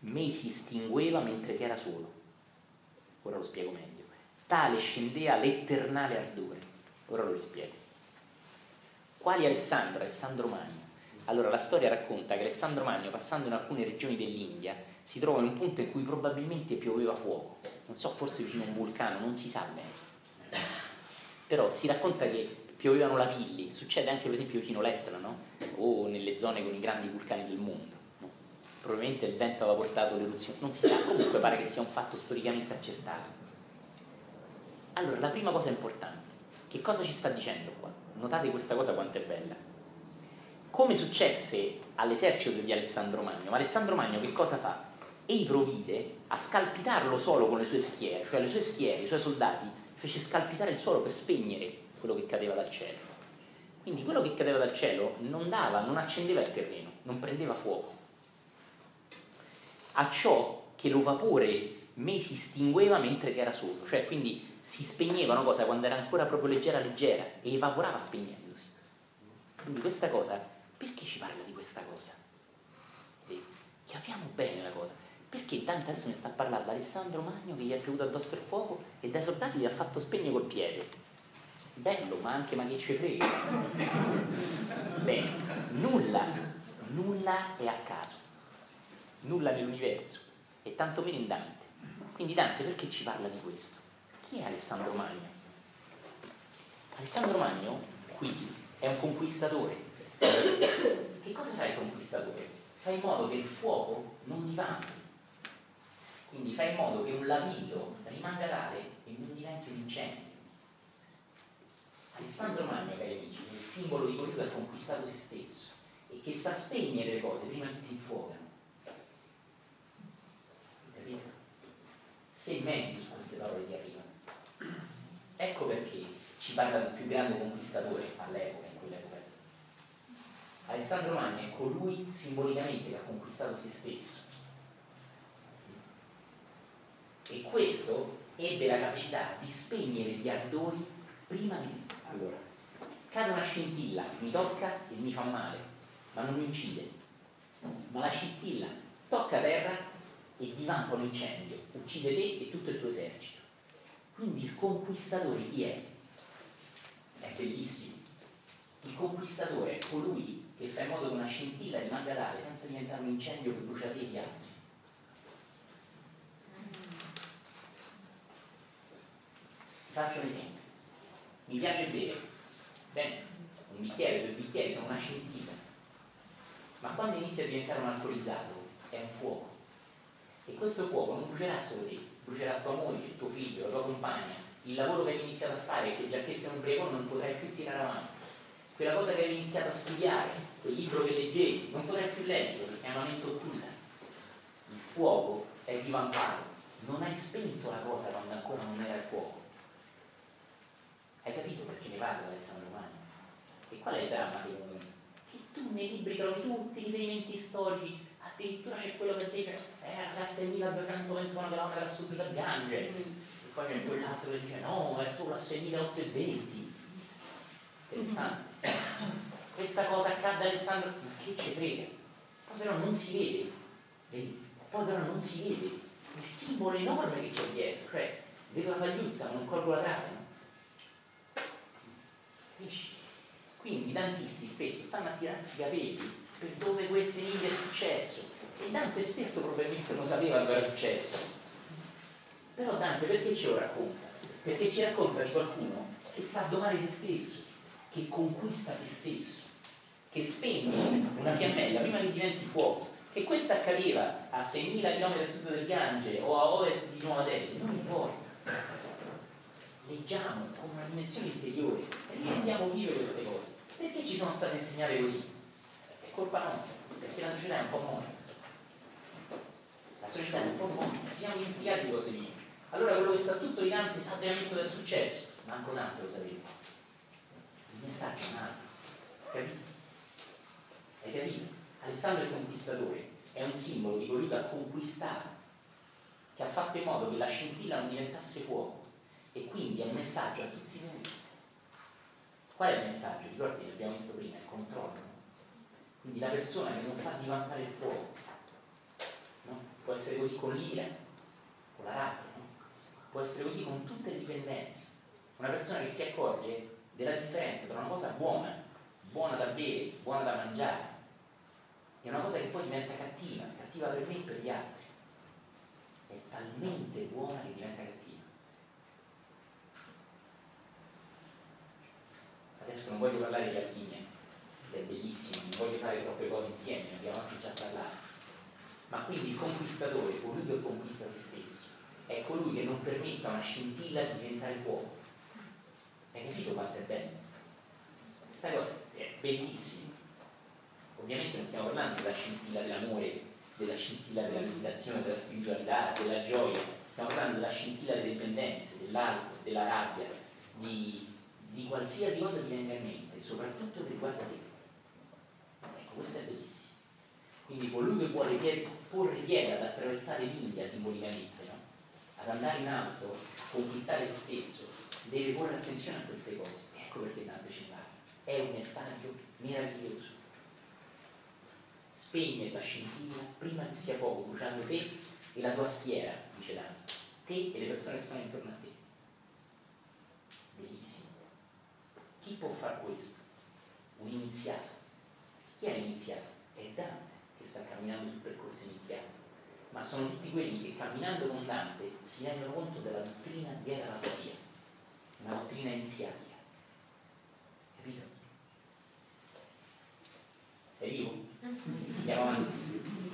me si estingueva mentre che era solo. Ora lo spiego meglio. Tale scendea l'eternale ardore. Ora lo rispiego. Quali Alessandro? Alessandro Magno. Allora la storia racconta che Alessandro Magno, passando in alcune regioni dell'India, si trova in un punto in cui probabilmente pioveva fuoco. Non so, forse vicino a un vulcano, non si sa bene. Però si racconta che piovevano lavilli, succede anche per esempio vicino l'Etna, no? o nelle zone con i grandi vulcani del mondo. No? Probabilmente il vento aveva portato l'eruzione, non si sa, comunque pare che sia un fatto storicamente accertato. Allora, la prima cosa importante, che cosa ci sta dicendo qua? Notate questa cosa quanto è bella. Come successe all'esercito di Alessandro Magno, ma Alessandro Magno che cosa fa? Ei provvide a scalpitarlo solo con le sue schiere, cioè le sue schiere, i suoi soldati, fece scalpitare il suolo per spegnere quello che cadeva dal cielo. Quindi quello che cadeva dal cielo non dava, non accendeva il terreno, non prendeva fuoco. A ciò che lo vapore me si estingueva mentre che era solo, cioè quindi si spegneva una cosa quando era ancora proprio leggera leggera e evaporava spegnendosi. Quindi questa cosa, perché ci parla di questa cosa? E capiamo bene la cosa. Perché Dante adesso ne sta parlando da Alessandro Magno che gli è piovuto addosso il fuoco e dai soldati gli ha fatto spegnere col piede bello, ma anche ma che ci frega. Bene, nulla, nulla è a caso, nulla nell'universo, e tanto meno in Dante. Quindi Dante perché ci parla di questo? Chi è Alessandro Magno? Alessandro Magno qui è un conquistatore. Che cosa fa il conquistatore? Fa in modo che il fuoco non diventi. Quindi fa in modo che un lavillo rimanga tale e non diventi un incendio. Alessandro Magno, cari amici, è il simbolo di colui che ha conquistato se stesso e che sa spegnere le cose prima che ti infuocano. Capite? Se menti su queste parole ti arrivano. Ecco perché ci parla del più grande conquistatore all'epoca, in quell'epoca. Alessandro Magno è colui simbolicamente che ha conquistato se stesso. E questo ebbe la capacità di spegnere gli ardori prima di allora, cade una scintilla, mi tocca e mi fa male, ma non mi incide. Ma la scintilla tocca terra e divampa un incendio, uccide te e tutto il tuo esercito. Quindi il conquistatore chi è? È bellissimo. Il conquistatore è colui che fa in modo che una scintilla rimanga tale senza diventare un incendio che brucia te e gli altri. Faccio un esempio mi piace bere, bene, un bicchiere, due bicchieri sono una scintilla, ma quando inizia a diventare un alcolizzato è un fuoco. E questo fuoco non brucerà solo te, brucerà tua moglie, tuo figlio, la tua compagna, il lavoro che hai iniziato a fare, che già che sei un ubriaco non potrai più tirare avanti, quella cosa che hai iniziato a studiare, quel libro che leggevi, non potrai più leggerlo perché è una mente ottusa. Il fuoco è divampato, non hai spento la cosa quando ancora non era il fuoco hai capito perché ne parla Alessandro Magno? E qual è il dramma secondo me? Che tu nei libri trovi tutti i riferimenti storici, addirittura c'è quello che dice era 7221 km a sud del Gange, e poi c'è quell'altro che dice no, era solo a 6820. Interessante. Questa cosa accade a Alessandro, ma che ci frega? Poi però non si vede, vedi? Poi però non si vede il simbolo enorme che c'è dietro, cioè vedo la pagliuzza non colgo la trave, Capisci? Quindi i dantisti spesso stanno a tirarsi i capelli per dove in India è successo. E Dante stesso probabilmente non sapeva dove era successo. Però Dante perché ce lo racconta? Perché ci racconta di qualcuno che sa domare se stesso, che conquista se stesso, che spegne una fiammella prima che diventi fuoco. Che questo accadeva a 6.000 km a sud del Gange o a ovest di Nuova Delhi, non importa leggiamo con una dimensione interiore e rendiamo vive queste cose. Perché ci sono state insegnate così? È colpa nostra, perché la società è un po' morta. La società è un po' morta, ci siamo dimenticati di cose vive. Allora quello che sa tutto di Dante sa veramente del successo, anche Dante lo sapeva. Il messaggio è un altro, capito? Hai capito? Alessandro il Conquistatore è un simbolo di colui che ha conquistato, che ha fatto in modo che la scintilla non diventasse fuoco, e quindi è un messaggio a tutti noi. Qual è il messaggio? Ricordi, l'abbiamo visto prima, il controllo. Quindi la persona che non fa divampare il fuoco, no? può essere così con l'ira, con la rabbia, no? può essere così con tutte le dipendenze. Una persona che si accorge della differenza tra una cosa buona, buona da bere, buona da mangiare, e una cosa che poi diventa cattiva, cattiva per me e per gli altri. È talmente buona che diventa cattiva. Adesso non voglio parlare di alchimia, è bellissimo, non voglio fare troppe cose insieme, ne abbiamo anche già parlato. Ma quindi il conquistatore, colui che conquista se stesso, è colui che non permetta a una scintilla di diventare fuoco. Hai capito quanto è bello? Questa cosa è bellissima. Ovviamente non stiamo parlando della scintilla dell'amore, della scintilla della meditazione, della spiritualità, della gioia, stiamo parlando della scintilla delle dipendenze, dell'alcol, della rabbia, di, di qualsiasi cosa ti venga in mente, soprattutto che riguarda te. Ecco, questo è bellissimo. Quindi colui che vuole porre piede ad attraversare l'India simbolicamente, no? ad andare in alto, conquistare se stesso, deve porre attenzione a queste cose. Ecco perché Dante ne parla. È un messaggio meraviglioso. Spegne la scintilla prima che sia fuoco, bruciando te e la tua schiera, dice Dante, te e le persone che sono intorno a te. Bellissimo. Chi può fare questo? Un iniziato. Chi è l'iniziato? È Dante che sta camminando sul percorso iniziato. Ma sono tutti quelli che camminando con Dante si rendono conto della dottrina dietro la poesia, una dottrina iniziatica. Capito? Sei vivo? Andiamo avanti.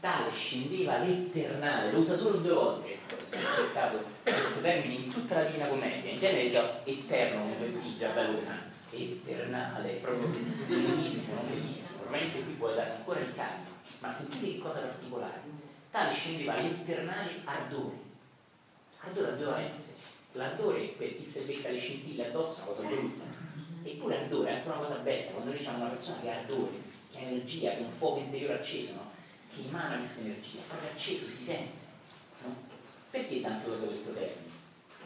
Tale scendeva l'eternale, lo usa solo due volte, ho cercato questo termine in tutta la Divina Commedia, in genere dice eterno come T, già bello pesante, eternale, proprio bellissimo, non bellissimo, probabilmente qui puoi dare ancora il cambio, ma sentite che cosa particolare, tale scendeva l'eternale ardore, ardore a due valenze, l'ardore per chi si becca le scintille addosso è una cosa brutta, eppure ardore è anche una cosa bella, quando noi diciamo una persona che ha ardore, che ha energia, che ha un fuoco interiore acceso, no? Che emana questa energia, proprio acceso, si sente. No? Perché tanto usa questo termine?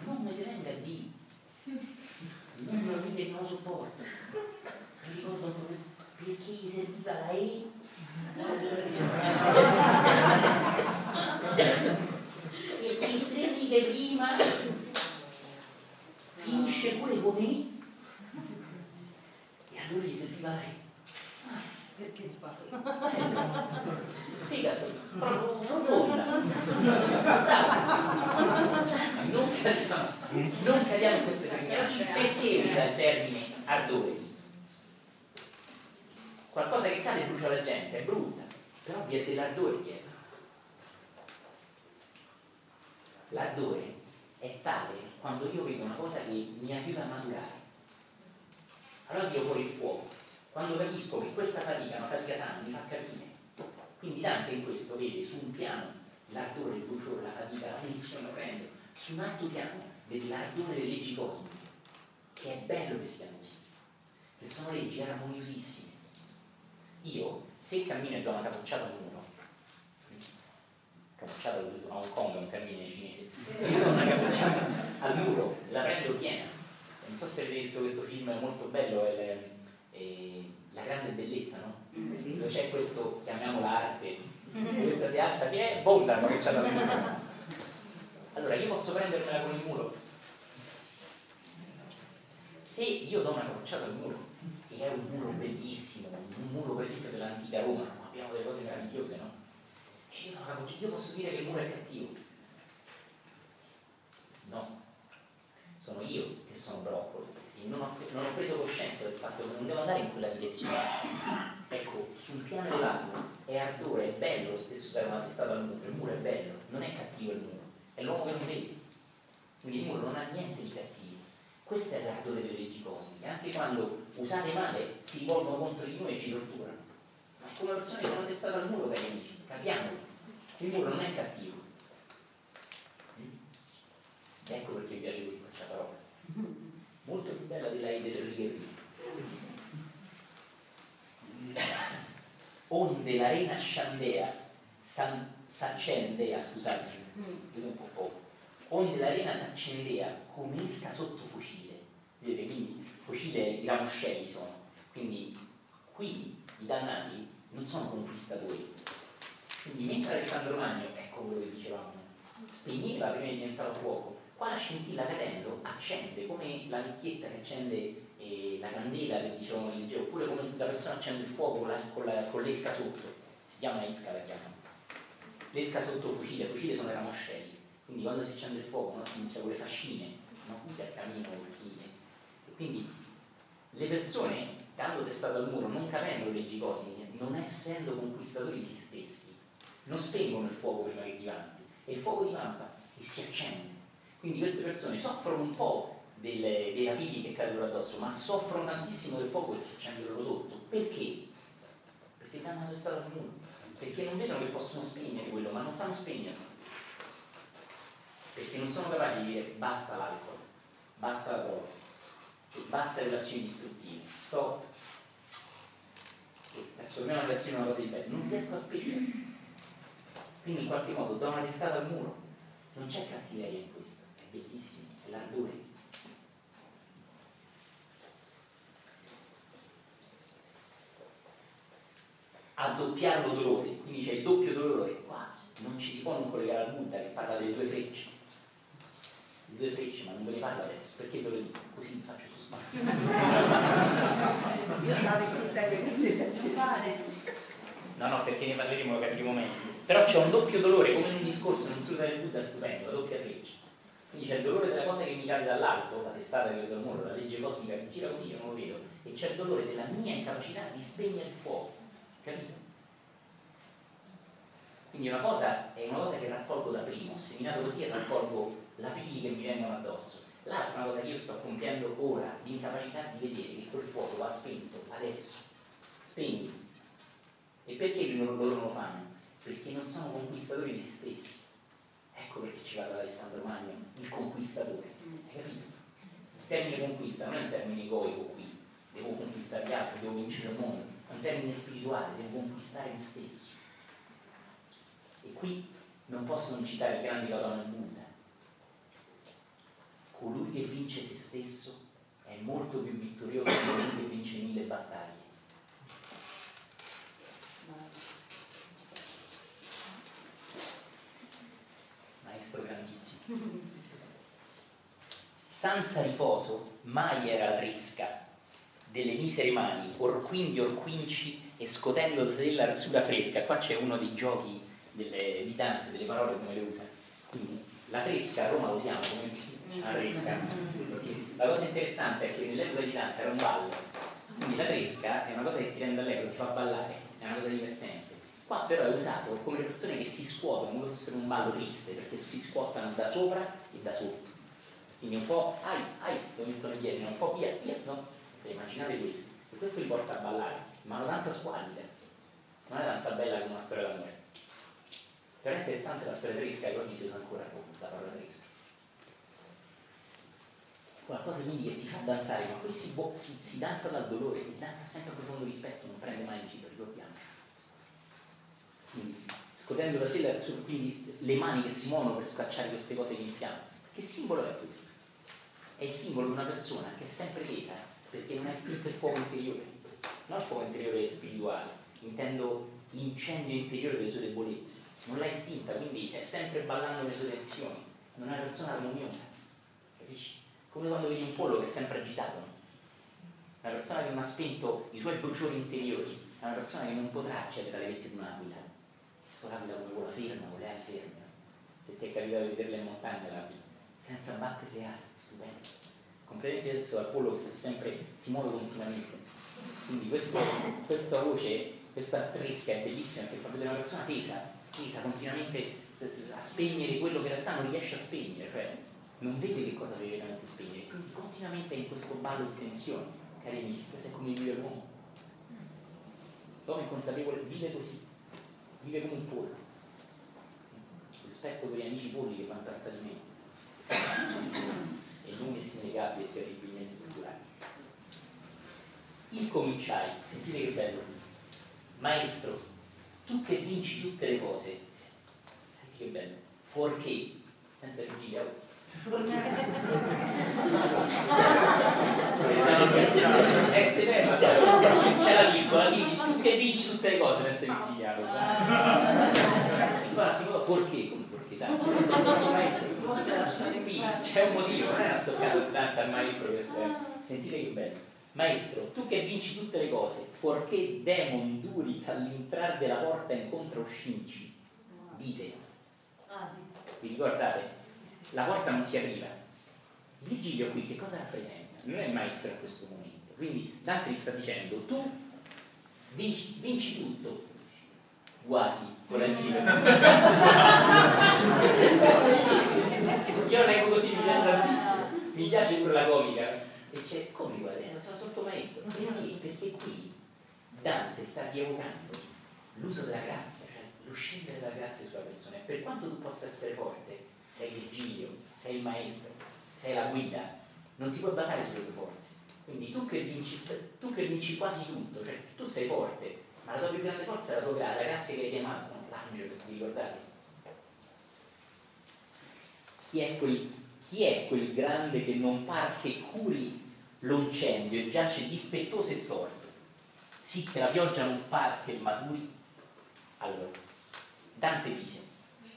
Non mi si venga a dire, non me lo vede che non lo sopporto. Mi ricordo un professore, perché gli serviva la E? Perché in tre righe prima finisce pure con E e allora gli serviva la E. Perché fa? Proprio profonda. Non cadiamo, non cadiamo in queste fregnacce. Perché usa il termine ardore? Qualcosa che cade e brucia la gente, è brutta, però vi è dell'ardore dietro. L'ardore è tale quando io vedo una cosa che mi aiuta a maturare. Allora tiro fuori il fuoco. Quando capisco che questa fatica è una fatica sana, mi fa capire. Quindi Dante in questo vede su un piano l'ardore, il bruciore, la fatica, la punizione orrendo, su un altro piano vede l'ardore delle leggi cosmiche, che è bello che siano così, che sono leggi armoniosissime. Io, se cammino e do una capocciata al muro, capocciata a Hong Kong, un cammino cinese, se io do una capocciata al muro, la prendo piena. Non so se avete visto questo film molto bello, è, è La grande bellezza, no? Dove c'è questo, chiamiamolo arte, questa si alza che è, boom, dà una capocciata al muro. Allora io posso prendermela con il muro. Se io do una capocciata al muro, che è un muro bellissimo, un muro per esempio dell'antica Roma, abbiamo delle cose meravigliose, no? E io, io posso dire che il muro è cattivo. No, sono io che sono broccoli e non ho, non ho preso coscienza del fatto che non devo andare in quella direzione. Ecco, sul piano elevato è ardore, è bello lo stesso dare una testata al muro, il muro è bello, non è cattivo il muro, è l'uomo che non vede. Quindi il muro non ha niente di cattivo. Questo è l'ardore delle leggi cosmiche, anche quando usate male si rivolgono contro di noi e ci torturano. Ma è come persone che hanno testato al muro, cari amici, capiamolo. Il muro non è cattivo. Ecco perché mi piace questa parola. Molto più bella della Ede del Righerino. Onde l'arena scandea, san, saccendea, scusatemi, vedo un po' poco. onde l'arena si accendeva come esca sotto fucile. Vedete, quindi fucile i ramoscelli sono. Quindi qui i dannati non sono conquistatori. Quindi mentre Alessandro Magno, ecco quello che dicevamo, spegneva prima di diventare fuoco, qua la scintilla cadendo accende come la vecchietta che accende eh, la candela che dicevamo oppure come la persona accende il fuoco con, la, con, la, con l'esca sotto, si chiama esca la chiamano. L'esca sotto fucile, fucile sono i ramoscelli, quindi quando si accende il fuoco no, si inizia con le fascine, no? qui a camino, col E quindi le persone, dando testato al muro, non capendo le leggi cosmiche, non essendo conquistatori di se stessi, non spengono il fuoco prima che divampi, e il fuoco divampa e si accende. Quindi queste persone soffrono un po' delle, dei rapiti che cadono addosso, ma soffrono tantissimo del fuoco e si accende loro sotto. Perché? Perché danno testato al muro perché non vedono che possono spegnere quello, ma non sanno spegnerlo. Perché non sono capaci di dire basta l'alcol, basta la droga, basta le relazioni distruttive, stop. Trasformiamo la relazione in una cosa di bello, non riesco a spegnere. Quindi in qualche modo do una testata al muro. Non c'è cattiveria in questo, è bellissimo, è l'ardore. Addoppiare lo dolore, quindi c'è il doppio dolore, qua non ci si può non collegare al Buddha che parla delle due frecce, le due frecce, ma non ve ne parlo adesso, perché ve lo dico, così mi faccio suspense. Io stavo in No, no, perché ne parleremo, lo capiremo meglio. Però c'è un doppio dolore, come in un discorso, un studio del Buddha stupendo, la doppia freccia. Quindi c'è il dolore della cosa che mi cade dall'alto, la testata che vedo al muro, la legge cosmica che gira così, io non lo vedo, e c'è il dolore della mia incapacità di spegnere il fuoco Capito? Quindi una cosa è una cosa che raccolgo da prima, ho seminato così e raccolgo la pili che mi vengono addosso. L'altra è una cosa che io sto compiendo ora, l'incapacità di vedere che quel fuoco va spento adesso. Spegni. E perché loro non lo fanno? Perché non sono conquistatori di se stessi. Ecco perché ci parla Alessandro Magno, il conquistatore. Hai capito? Il termine conquista non è un termine egoico qui, devo conquistare gli altri, devo vincere il mondo un termine spirituale, devo conquistare me stesso. E qui non posso non citare il grande Gautama Buddha. Colui che vince se stesso è molto più vittorioso di colui che vince mille battaglie. Maestro grandissimo. Senza riposo mai era tresca delle misere mani, or quindi or quinci, e scotendo della arsura fresca. Qua c'è uno dei giochi delle, di Dante, delle parole come le usa. Quindi la fresca a Roma lo usiamo come la fresca. La cosa interessante è che nell'epoca di Dante era un ballo, quindi la fresca è una cosa che ti rende allegro, ti fa ballare, è una cosa divertente. Qua però è usato come le persone che si scuotono come fossero un ballo triste, perché si scuotano da sopra e da sotto. Quindi un po', ai, ai, lo mettono in piedi, un po' via, via, no? Cioè, immaginate questo, e questo li porta a ballare, ma una danza squallida, non è una danza bella come una storia d'amore. Però è interessante la storia tedesca che oggi si usa ancora la parola tedesca. Qualcosa quindi che ti fa danzare, ma poi si, si, si danza dal dolore, il danza sempre a profondo rispetto, non prende mai in giro, ricordiamo. Quindi, scotendo da sé quindi le mani che si muovono per scacciare queste cose che infiamma. Che simbolo è questo? È il simbolo di una persona che è sempre tesa perché non è estinto il fuoco interiore, non il fuoco interiore spirituale, intendo l'incendio interiore delle sue debolezze, non l'ha estinta, quindi è sempre ballando le sue tensioni, non è una persona armoniosa, capisci? Come quando vedi un pollo che è sempre agitato, no? una persona che non ha spento i suoi bruciori interiori, è una persona che non potrà accedere alle vette di un'aquila, questo l'aquila come vola ferma, con le se ti è capitato di vederla in montagna l'aquila, senza battere le ali, stupendo completamente diverso dal pollo che sempre, si muove continuamente. Quindi questo, questa voce, questa fresca è bellissima perché fa vedere una persona tesa, tesa continuamente a spegnere quello che in realtà non riesce a spegnere, cioè non vede che cosa deve veramente spegnere, quindi continuamente è in questo ballo di tensione, cari amici, questo è come vive l'uomo. L'uomo è consapevole, vive così, vive come un pollo. Rispetto per gli amici polli che fanno tratta di me e non innegabili e terribilmente culturali. Il cominciai, sentite che bello, maestro, tu che vinci tutte le cose, senti che bello, fuorché senza vigilia. Este tema, c'è la virgola, quindi tu che vinci tutte le cose senza vigilia, lo sai? Infatti, c'è un motivo, non è una stoccata tanto al maestro che sei. Sentite che bello. Maestro, tu che vinci tutte le cose, fuorché demon duri all'entrare della porta incontra uscinci, dite. Vi ricordate? La porta non si apriva. Il Virgilio qui che cosa rappresenta? Non è maestro in questo momento. Quindi Dante sta dicendo, tu vinci, vinci tutto, quasi, correggilo. Io leggo così, mi piace mi piace pure la comica e c'è, come guarda, sono sotto maestro. Perché? Perché qui Dante sta rievocando l'uso della grazia, cioè lo scendere della grazia sulla persona. Per quanto tu possa essere forte, sei Virgilio, sei il maestro, sei la guida, non ti puoi basare sulle tue forze. Quindi tu che vinci, tu che vinci quasi tutto, cioè tu sei forte, ma la tua più grande forza è la tua grazia che hai chiamato, no? l'angelo, vi ricordate? Chi è, quel, chi è quel grande che non par che curi l'incendio e giace dispettoso e torto, sì che la pioggia non par che maturi. Allora, Dante dice,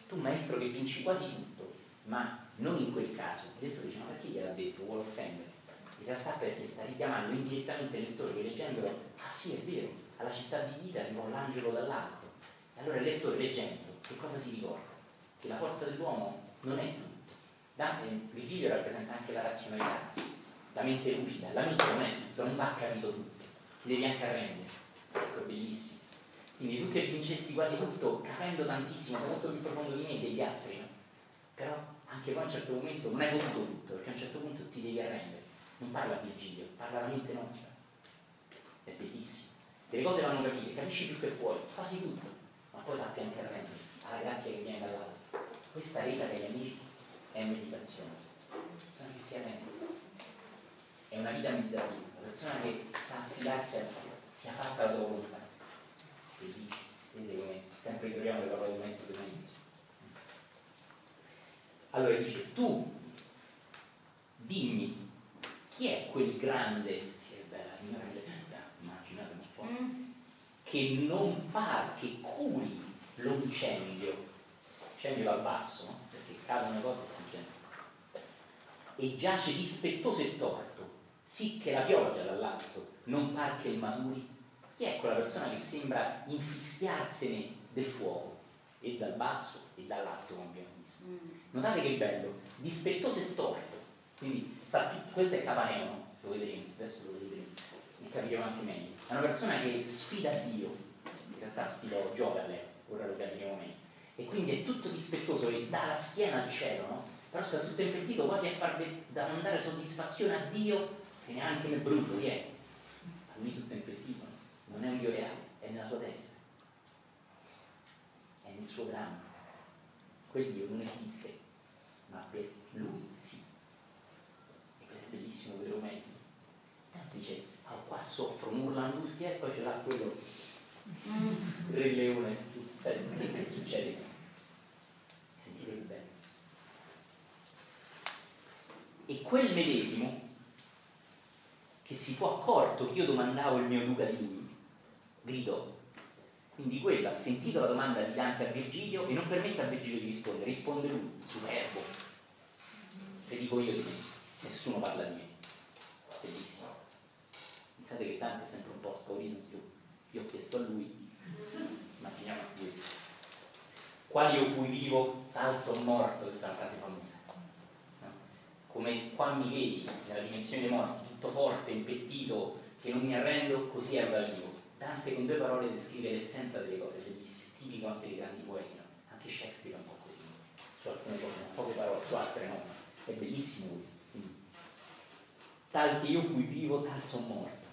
tu maestro che vinci quasi tutto, ma non in quel caso. Il lettore dice, ma perché gliel'ha detto? Vuole offendere? In realtà perché sta richiamando indirettamente il lettore che leggendolo, ah sì è vero, alla città di vita arrivò l'angelo dall'alto. E allora il lettore leggendo, che cosa si ricorda? Che la forza dell'uomo non è tutto. Dante, Virgilio rappresenta anche la razionalità, la mente lucida, la mente non è tutto, non va capito tutto, ti devi anche arrendere. Ecco, bellissimo. Quindi tu che vincesti quasi tutto, capendo tantissimo, sei molto più profondo di me e degli altri, no? però anche poi a un certo momento non hai potuto tutto, perché a un certo punto ti devi arrendere. Non parla Virgilio, parla la mente nostra. È bellissimo. Delle cose vanno capite, capisci più che puoi, quasi tutto, ma poi sappi anche arrendere alla grazia che viene dall'alto. Questa resa, cari amici, è meditazione. Sono che si arrende è una vita meditativa, una persona che sa affidarsi a sia fatta la tua volontà. Bellissimo, vedete come sempre ritroviamo le parole del maestro dei maestri. Allora dice, tu dimmi chi è quel grande, sì, bella signora che non fa, che curi l'incendio, incendio dal basso, no? perché cadono cose e si incendia, e giace dispettoso e torto. Sì che la pioggia dall'alto non par che il maturi, chi è quella persona che sembra infischiarsene del fuoco, e dal basso e dall'alto, come abbiamo visto. Mm. Notate che bello, dispettoso e torto, quindi sta questo è Capaneo, lo vedremo, adesso lo vedremo, capiremo anche meglio. È una persona che sfida Dio, in realtà sfidò Giove a lei, ora lo capiremo meglio. E quindi è tutto dispettoso e dà la schiena al cielo, no? Però sta tutto impettito quasi a far da mandare soddisfazione a Dio che neanche nel brucio viene. A lui tutto è impettito, non è un Dio reale, è nella sua testa, è nel suo dramma. Quel Dio non esiste, ma per lui sì. E questo è bellissimo per Romeo. Tanto dice, soffrono, urlano tutti e poi ce l'ha quello, il re leone, che, che succede? Sentite che bello. E quel medesimo che si fu accorto che io domandavo il mio Luca di lui, gridò. Quindi quello ha sentito la domanda di Dante a Virgilio e non permette a Virgilio di rispondere, risponde lui, superbo. E dico io di me, nessuno parla di me. Bellissimo. Pensate che Dante è sempre un po' spaurito, io, io ho chiesto a lui, immaginiamo a lui. Quali io fui vivo, tal son morto, questa è una frase famosa. No? Come qua mi vedi, nella dimensione dei morti, tutto forte, impettito, che non mi arrendo, così ero dal vivo. Dante con due parole descrive l'essenza delle cose, bellissime, tipico anche dei grandi poeti, no? anche Shakespeare è un po' così, su alcune cose, poche parole, su altre no, è bellissimo questo. Tal che io fui vivo, tal son morto.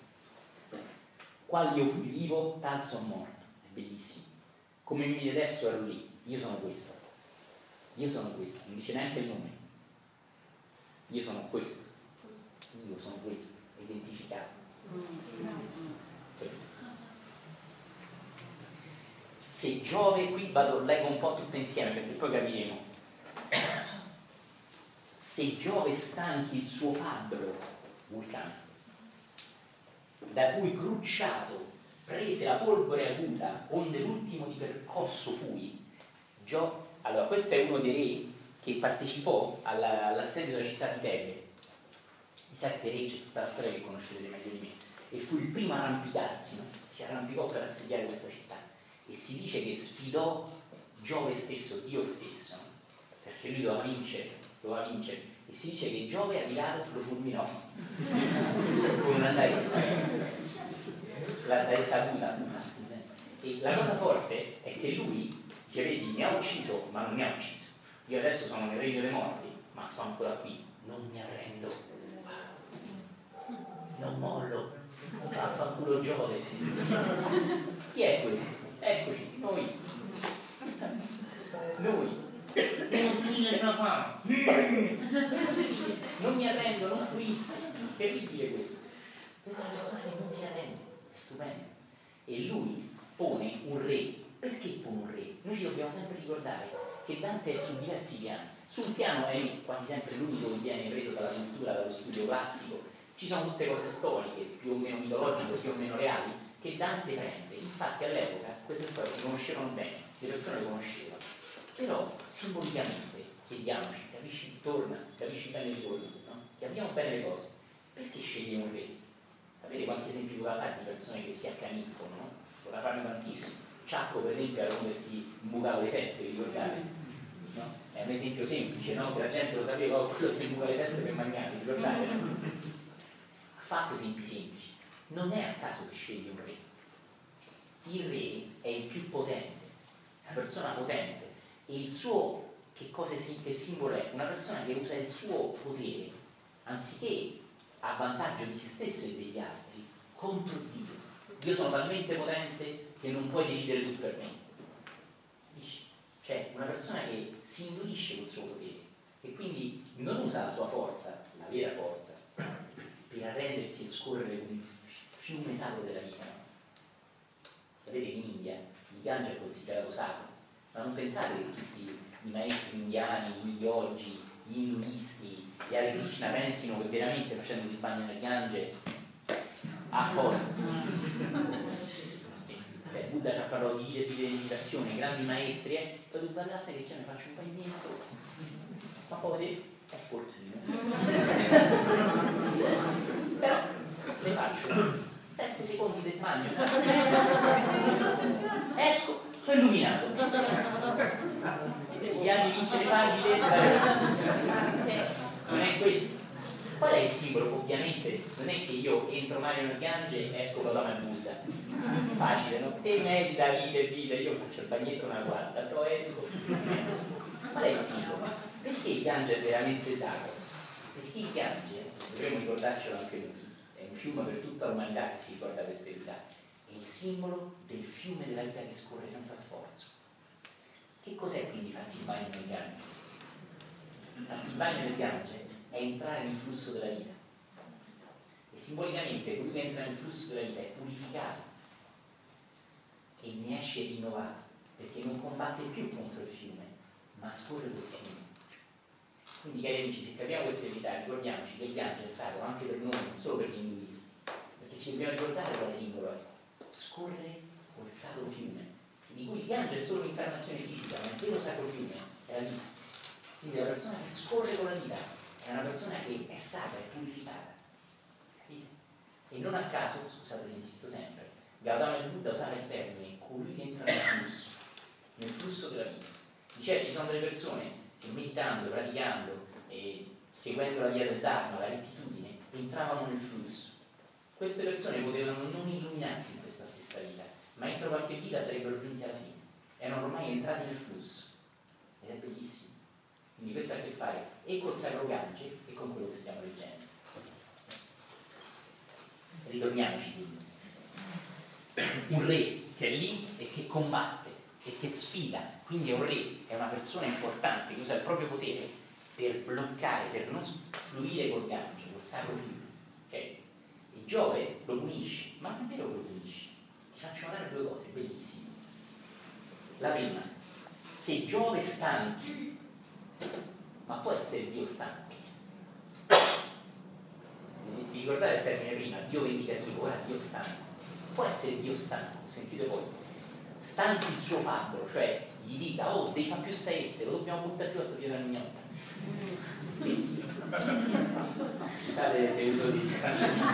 Qual io fui vivo, tal son morto. È bellissimo. Come mi vedi adesso ero lì, io sono questo. Io sono questo, non dice neanche il nome. Io sono questo io sono questo, identificato. Se Giove, qui vado, leggo un po' tutto insieme perché poi capiremo. se Giove stanchi il suo fabbro, vulcano, da cui crucciato prese la folgore acuta, onde l'ultimo di percosso fui. Gio... Allora, questo è uno dei re che partecipò alla, all'assedio della città di Tebe. I sette re, c'è tutta la storia che conoscete meglio di me, e fu il primo a arrampicarsi, no? si arrampicò per assediare questa città. E si dice che sfidò Giove stesso, Dio stesso, no? perché lui doveva vincere, doveva vincere. E si dice che Giove arrivato lo fulminò con una saetta la saetta avuta. E la cosa forte è che lui dice, vedi, mi ha ucciso, ma non mi ha ucciso. Io adesso sono nel regno dei morti, ma sto ancora qui, non mi arrendo. Non mollo. Vaffanculo Giove. Chi è questo? Eccoci, noi. Noi. Non mi arrendo, non fruisco. Terribile questo. Questa è una persona che non si arrende è stupendo. E lui pone un re. Perché pone un re? Noi ci dobbiamo sempre ricordare che Dante è su diversi piani. Sul piano è quasi sempre l'unico che viene preso dalla cultura, dallo studio classico. Ci sono tutte cose storiche, più o meno mitologiche, più o meno reali, che Dante prende. Infatti all'epoca queste storie si conoscevano bene, le persone le conoscevano. Però simbolicamente, chiediamoci, capisci, torna, capisci bene il ritorno, no? Chiamiamo bene le cose. Perché scegli un re? Sapete quanti esempi poteva fare di persone che si accaniscono, no? Poteva farne tantissimi. Ciacco, per esempio, era uno che si imbucava le feste, ricordate? No? È un esempio semplice, no? Che la gente lo sapeva, oh, quello si imbuca le feste per mangiare, ricordate? Ha fatto esempi semplici. Non è a caso che sceglie un re. Il re è il più potente, una persona potente il suo, che cosa che simbolo è? Una persona che usa il suo potere anziché a vantaggio di se stesso e degli altri contro Dio. Io sono talmente potente che non puoi decidere tu per me. Cioè una persona che si indurisce col suo potere e quindi non usa la sua forza, la vera forza, per arrendersi e scorrere con il fiume sacro della vita. Sapete che in India il Gange è considerato sacro, ma non pensate che tutti i maestri indiani, gli yogi, gli induisti, gli Hare Krishna pensino che veramente facendo il bagno nel Gange a posto. Beh, Buddha ci ha parlato di vita di meditazione, grandi maestri, eh? poi tu guardate che ce ne faccio un bagnetto, ma poi è sporchino. Però le faccio 7 secondi del bagno, esco, sono illuminato. Se mi piace vincere facile, non è questo. Qual è il simbolo? Ovviamente non è che io entro Mario nel Gange e esco con la Buddha. Facile, no? Te medita, vita e vita, io faccio il bagnetto una guazza, però esco. Qual è il simbolo? Perché il Gange è veramente sacro? Perché il Gange, dovremmo ricordarcelo anche noi, è un fiume per tutta l'umanità che si ricorda queste verità, è il simbolo del fiume della vita che scorre senza sforzo. Che cos'è quindi farsi il bagno nel Gange? Farsi il bagno nel Gange è entrare nel flusso della vita. E simbolicamente colui che entra nel flusso della vita è purificato e ne esce rinnovato, perché non combatte più contro il fiume, ma scorre col fiume. Quindi cari amici, se capiamo queste verità, ricordiamoci che il Gange è sacro anche per noi, non solo per gli induisti, perché ci dobbiamo ricordare quale simbolo è. Scorre col sacro fiume, di cui il Gange è solo un'incarnazione fisica, ma il vero sacro fiume è la vita. Quindi la persona che scorre con la vita è una persona che è sacra, è purificata. Capite? E non a caso, scusate se insisto sempre, Gautama il Buddha usava il termine colui che entra nel flusso, nel flusso della vita. Dice, ci sono delle persone che meditando, praticando, e seguendo la via del Dharma, la rettitudine, entravano nel flusso. Queste persone potevano non illuminarsi in questa stessa vita, ma entro qualche vita sarebbero giunti alla fine. Erano ormai entrati nel flusso. Ed è bellissimo. Quindi questo ha a che fare e col Sacro Gange e con quello che stiamo leggendo. Ritorniamoci quindi. Un re che è lì e che combatte e che sfida, quindi è un re, è una persona importante che usa il proprio potere per bloccare, per non fluire col Gange, col Sacro Fiume. Okay? Giove lo punisci, ma non è vero che lo punisci, ti faccio notare due cose bellissime. La prima, se Giove stanchi, ma può essere Dio stanchi. Vi ricordate il termine prima, Dio vendicativo, ora Dio stanco. Può essere Dio stanco, sentite voi. Stanchi il suo fabbro, cioè gli dica, oh, devi fare più saette, lo dobbiamo buttare giù a sto pietà mignotta. Quindi, Scusate se uso di francesismo.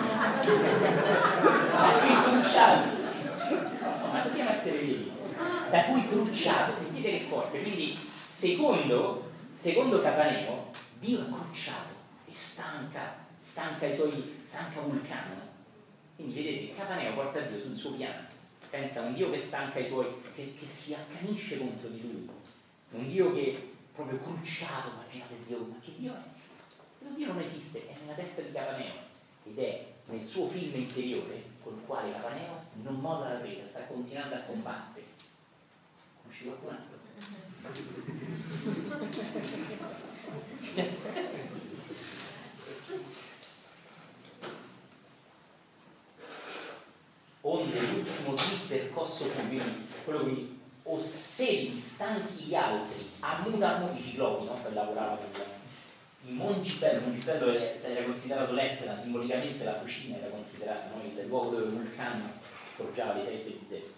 Da cui crucciato. ma dobbiamo essere vivi. Da cui crucciato, sentite che forte. Quindi, secondo, secondo Capaneo, Dio è crucciato e stanca, stanca i suoi, stanca Vulcano. Quindi vedete, Capaneo porta Dio sul suo piano. Pensa a un Dio che stanca i suoi, che, che si accanisce contro di lui. Un Dio che proprio crucciato, immaginate Dio, ma che Dio è? Dio non esiste, è nella testa di Capaneo ed è nel suo film interiore col quale Capaneo non molla la presa, sta continuando a combattere. Conosci qualcun altro? Onde l'ultimo di percosso fu, quello che osservi stanchi gli altri, ammutano i ciclopi, no? per lavorare con il Mongibello, il Mongibello era considerato l'Etna, simbolicamente la fucina era considerata no? il luogo dove Vulcano forgiava le sette di Zeus,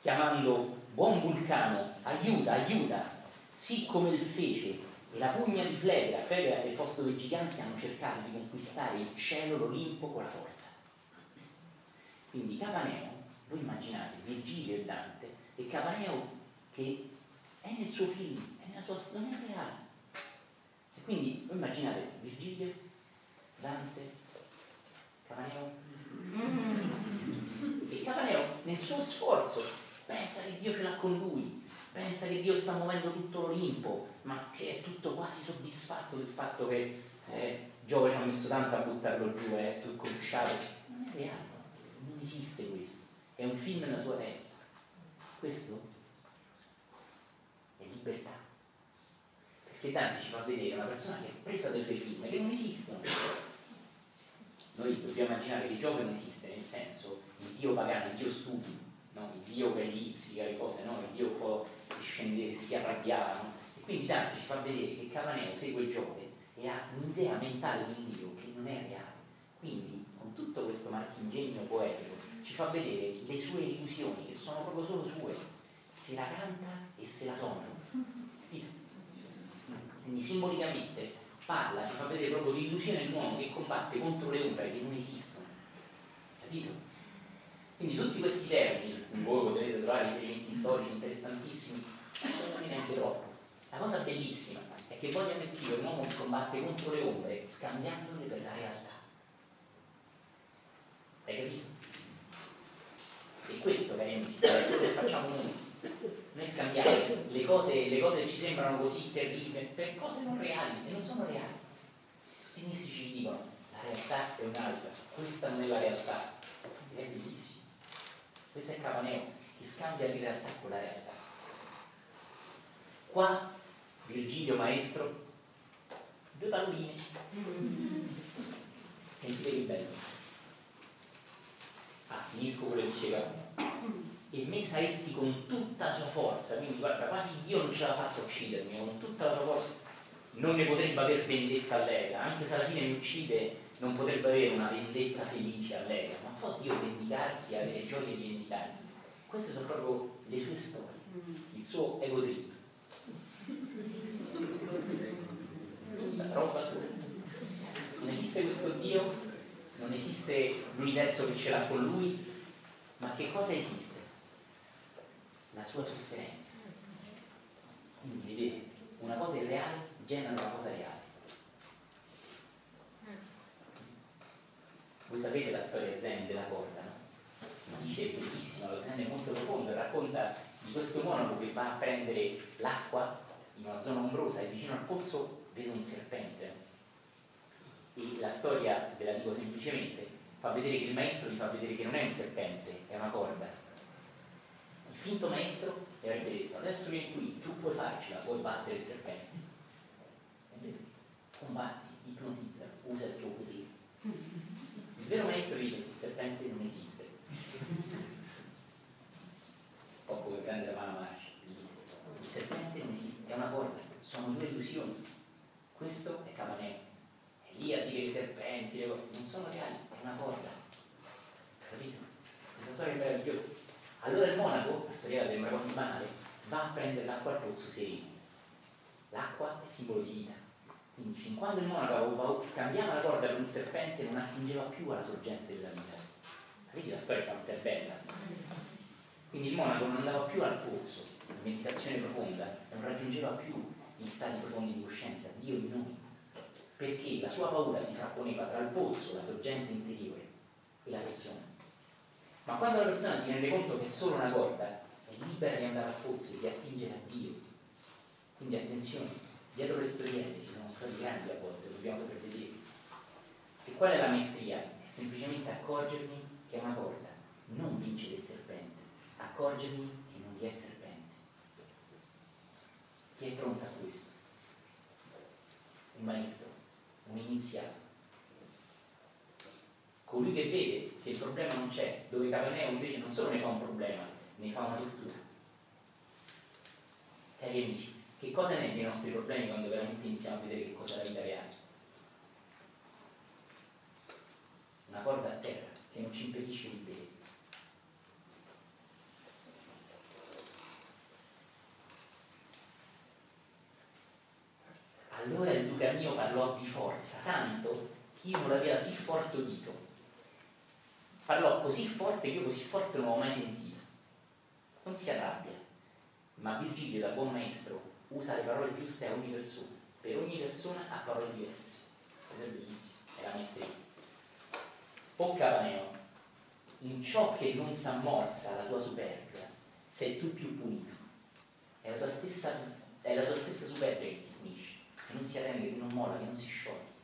chiamando buon Vulcano, aiuta, aiuta, sì come il fece e la pugna di Flegra, Flegra è il posto dove i giganti hanno cercato di conquistare il cielo, l'Olimpo con la forza. Quindi Capaneo, voi immaginate Virgilio e Dante, e Capaneo che è nel suo film, è nella sua storia reale. Quindi immaginate Virgilio, Dante, Capaneo. E Capaneo nel suo sforzo pensa che Dio ce l'ha con lui, pensa che Dio sta muovendo tutto l'Olimpo, ma che è tutto quasi soddisfatto del fatto che eh, Giove ci ha messo tanto a buttarlo giù, è tutto cruciato. Non è reale, non esiste questo, è un film nella sua testa. Questo è libertà. Perché Dante ci fa vedere una persona che è presa dai suoi film, che non esistono. Noi dobbiamo immaginare che Giove non esiste, nel senso il dio pagano, il dio stupido, no? il dio che lizzica le cose, no? il dio un po' che scende, che si arrabbiava. No? E quindi Dante ci fa vedere che Cavaneo segue Giove e ha un'idea mentale di un dio che non è reale. Quindi, con tutto questo marchingegno poetico, ci fa vedere le sue illusioni, che sono proprio solo sue, se la canta e se la suona. Quindi simbolicamente parla, ci fa vedere proprio l'illusione dell'uomo che combatte contro le ombre che non esistono. Capito? Quindi tutti questi termini, su cui voi potrete trovare riferimenti storici interessantissimi, non sono neanche troppo. La cosa bellissima è che voglio descrivere un uomo che combatte contro le ombre scambiandole per la realtà. Hai capito? E questo, cari amici, è quello che facciamo noi. Noi scambiamo le cose, le cose che ci sembrano così terribili per cose non reali e non sono reali. Tutti i mistici ci dicono la realtà è un'altra, questa non è la realtà. È bellissimo. Questo è Capaneo che scambia la realtà con la realtà. Qua Virgilio maestro, due palline. Sentite che bello ah, finisco quello che diceva e me Saetti con tutta la sua forza quindi guarda quasi Dio non ce l'ha fatto uccidermi con tutta la sua forza non ne potrebbe aver vendetta all'Ega anche se alla fine mi uccide non potrebbe avere una vendetta felice all'Ega ma può Dio vendicarsi e avere gioia di vendicarsi. Queste sono proprio le sue storie il suo ego trip roba sua. Non esiste questo Dio non esiste l'universo che ce l'ha con lui, ma che cosa esiste? La sua sofferenza. Quindi vedete, una cosa irreale genera una cosa reale. Voi sapete la storia zen della corda, no? Dice è bellissima, lo zen è molto profondo, racconta di questo monaco che va a prendere l'acqua in una zona ombrosa e vicino al pozzo vede un serpente e la storia, ve la dico semplicemente, fa vedere che il maestro gli fa vedere che non è un serpente, è una corda. Finto maestro gli avrebbe detto, adesso vieni qui, tu puoi farcela, puoi battere il serpente. Combatti, ipnotizza, usa il tuo potere. Il vero maestro dice, il serpente non esiste. Poco che prende la mano Marcia, il serpente non esiste, è una corda, sono due illusioni. Questo è Capaneo lì a dire i serpenti, non sono reali, è una corda. Capito? Questa storia è meravigliosa. Allora il monaco, la banale, va a prendere l'acqua al pozzo sereno. L'acqua è simbolo di vita. Quindi fin quando il monaco scambiava la corda per un serpente non attingeva più alla sorgente della vita. Capite? La storia è bella. Quindi il monaco non andava più al pozzo, in meditazione profonda, non raggiungeva più gli stati profondi di coscienza, Dio di noi. Perché la sua paura si frapponeva tra il pozzo, la sorgente interiore e la persona. Ma quando la persona si rende conto che è solo una corda, libera di andare al pozzo e di attingere a Dio. Quindi attenzione, dietro le storielle ci sono stati grandi a volte, dobbiamo saper vedere. E qual è la maestria? È semplicemente accorgermi che è una corda, non vincere il serpente, accorgermi che non vi è serpente. Chi è pronto a questo? Un maestro, un iniziato. Colui che vede che il problema non c'è, dove Capaneo invece non solo ne fa un problema, ne fa una virtù. Cari amici, che cosa ne è dei nostri problemi quando veramente iniziamo a vedere che cosa è la vita reale? Una corda a terra che non ci impedisce di vedere. Allora il duca mio parlò di forza, tanto che io non l'aveva sì forte udito. Parlò così forte che io così forte non l'ho mai sentito. Non si arrabbia, ma Virgilio da buon maestro usa le parole giuste a ogni persona. Per ogni persona ha parole diverse. Questo è bellissimo, è la maestria. O Capaneo, in ciò che non s'ammorza la tua superbia, sei tu più punito. È la tua stessa, è la tua stessa superbia che ti punisce che non si arrende, che non molla, che non si scioglie.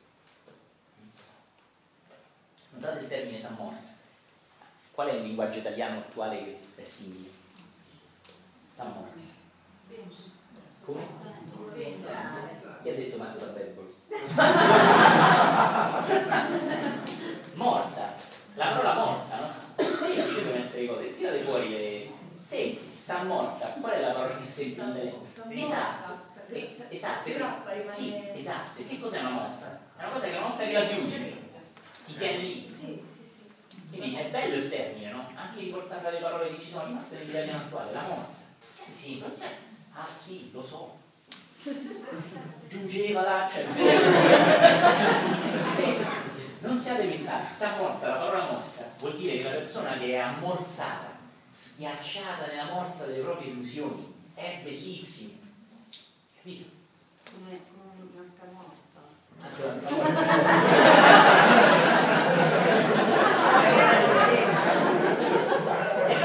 Notate il termine Sammorza. Qual è il linguaggio italiano attuale che è simile? Sammorza. Come? Chi ha detto mazza da baseball? morza. La parola morza, no? Semplice per essere cose. Tirate fuori le... Semplice. Sammorza. Qual è la parola più sentita? Esatto esatto, perché, sì, esatto. Che cos'è una mozza? È una cosa che una volta che la chiudi ti tiene lì. Quindi è bello il termine, no? Anche riportare le parole che ci sono rimaste nell'italiano attuale, la mozza. Sì, non sai. Ah sì, lo so. Giungeva là, cioè non siate mentali, sta mozza, la parola mozza vuol dire che la persona che è ammorzata, schiacciata nella morsa delle proprie illusioni, è bellissimo Capito? Come, una scamorza. Anche una scamorza.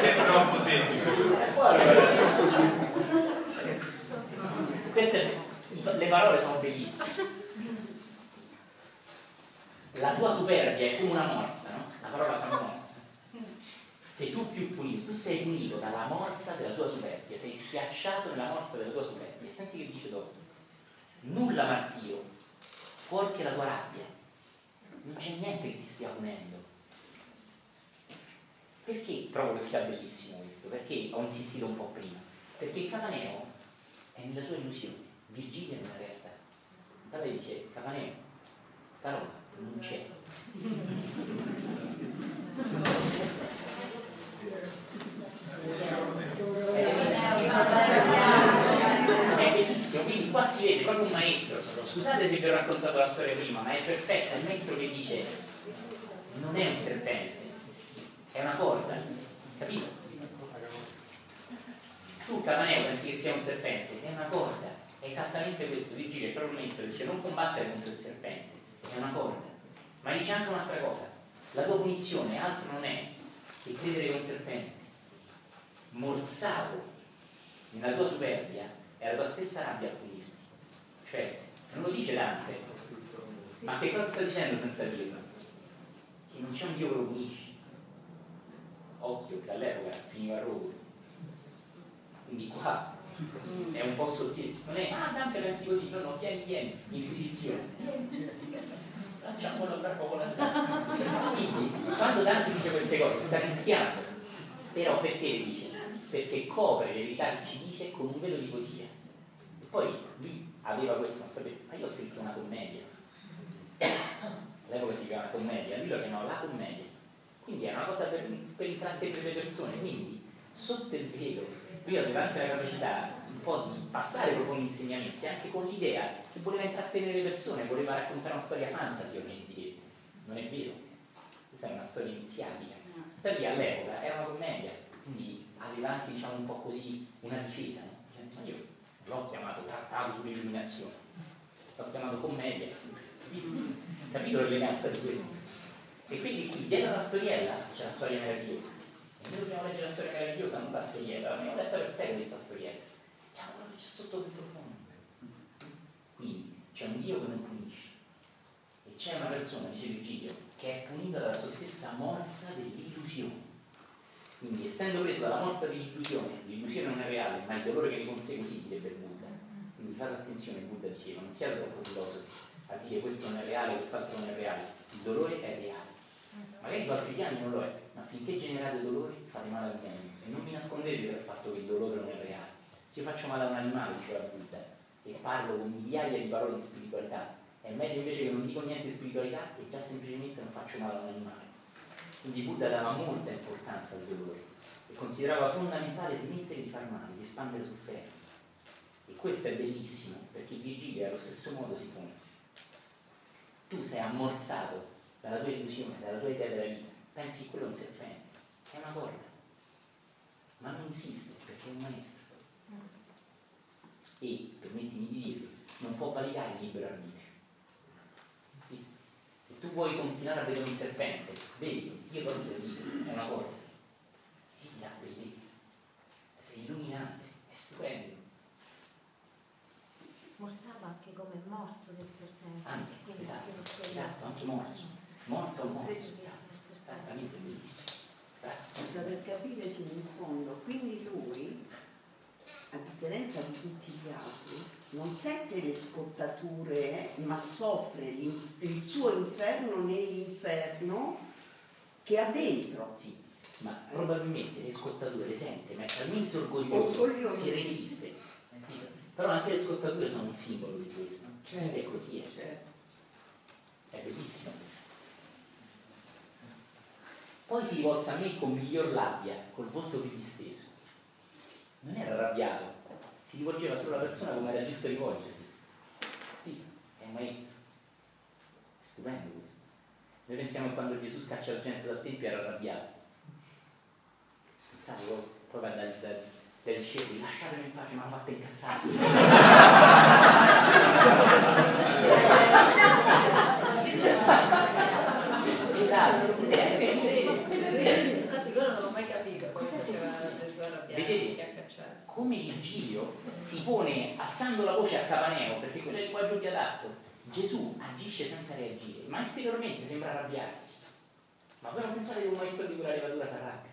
È troppo semplice. Queste le parole sono bellissime. La tua superbia è come una morsa, no? La parola sa morsa. Sei tu più punito, tu sei punito dalla morsa della tua superbia, sei schiacciato nella morsa della tua superbia senti che dice dopo. Nulla martiro, fuori che la tua rabbia. Non c'è niente che ti stia punendo. Perché trovo che sia bellissimo questo? Perché ho insistito un po' prima? Perché Capaneo è nella sua illusione, Virgilio è nella realtà. Allora dice, Capaneo, sta roba non c'è. quindi qua si vede proprio un maestro, scusate se vi ho raccontato la storia prima, ma è perfetta, è il maestro che dice non è un serpente, è una corda, capito? Tu Camaneo pensi che sia un serpente, è una corda, esattamente questo, Virgilio, è proprio il maestro, dice non combattere contro il serpente, è una corda, ma dice anche un'altra cosa, la tua punizione altro non è che credere che un serpente morsato nella tua superbia è la tua stessa rabbia a punirti. Cioè, non lo dice Dante, ma che cosa sta dicendo senza dirlo? Che non c'è un Dio che lo punisce. Occhio, che all'epoca finiva a Roma. Quindi qua è un po' sottile. Non è, ah Dante pensi così, no, no, vieni, vieni, inquisizione. Facciamolo tra poco Quindi, quando Dante dice queste cose, sta rischiando. Però perché le dice? Perché copre le verità che ci dice con un velo di poesia. Poi lui aveva questo, non sapete, ma io ho scritto una commedia. all'epoca si chiamava commedia, lui lo chiamava la commedia. Quindi era una cosa per, per intrattenere le persone, quindi sotto il velo lui aveva anche la capacità un po' di passare profondi insegnamenti, anche con l'idea che voleva intrattenere le persone, voleva raccontare una storia fantasy, oggi si direbbe. Non è vero, questa è una storia iniziatica. Tuttavia all'epoca era una commedia, quindi aveva anche diciamo, un po' così una difesa. No? Cioè, io l'ho chiamato trattato sull'illuminazione, l'ho chiamato commedia. Capito l'eleganza di questo? E quindi qui dietro la storiella c'è la storia meravigliosa. Noi dobbiamo leggere la storia meravigliosa, non la storiella, l'abbiamo letta per secoli questa storiella. Diciamo quello che c'è sotto il profondo. Quindi c'è un Dio che non punisce. E c'è una persona, dice Virgilio, che è punita dalla sua stessa morsa dell'illusione. Quindi essendo preso dalla morsa dell'illusione, l'illusione non è reale, ma il dolore che ne consegue sì, direbbe Buddha. Quindi fate attenzione, Buddha diceva, non siate troppo filosofi a dire questo non è reale, quest'altro non è reale. Il dolore è reale. Magari su altri piani non lo è, ma finché generate dolore fate male al meglio. E non vi nascondete dal fatto che il dolore non è reale. Se io faccio male a un animale, diceva Buddha, e parlo con migliaia di parole di spiritualità, è meglio invece che non dico niente di spiritualità e già semplicemente non faccio male a un animale. Quindi Buddha dava molta importanza al dolore e considerava fondamentale smettere di far male, di espandere sofferenza. E questo è bellissimo perché Virgilio allo stesso modo si pone. Tu sei ammorzato dalla tua illusione, dalla tua idea della vita, pensi che quello è un serpente, è una corda, ma non insiste perché è un maestro. E, permettimi di dirlo, non può valicare il libero arbitrio. Se tu vuoi continuare a vedere un serpente, vedi, io proprio te lo dico, è una corda, vedi la bellezza, sei illuminante, è stupendo. Morzava anche come morso del serpente. Anche, esatto, esatto, anche morso. Morso o morso, esatto. Esattamente bellissimo. Grazie. Sta per capire fino in fondo, quindi lui, a differenza di tutti gli altri, non sente le scottature, ma soffre il suo inferno nell'inferno che ha dentro. Sì, ma probabilmente le scottature le sente, ma è talmente orgoglioso, Orgoglioso. che resiste. Però anche le scottature sono un simbolo di questo. Certo. È così, è, Certo. è bellissimo. Poi si rivolse a me con miglior labbia, col volto più disteso. Non era arrabbiato, si rivolgeva solo alla persona come era giusto rivolgersi. Sì, è un maestro. È stupendo questo. Noi pensiamo che quando Gesù scaccia la gente dal Tempio era arrabbiato. Pensate proprio- dai, dai, dai discepoli, lasciatemi in pace, ma hanno fatto incazzare. esatto, sì, eh, sì, sì. Infatti quello non l'ho mai capito, poi faceva Gesù arrabbiarsi Vedete? cacciare. come Virgilio si pone alzando la voce a Capaneo, perché quello è il linguaggio più adatto. Gesù agisce senza reagire, ma esteriormente sembra arrabbiarsi. Ma voi non pensate che un maestro di quella levatura si arrabbia?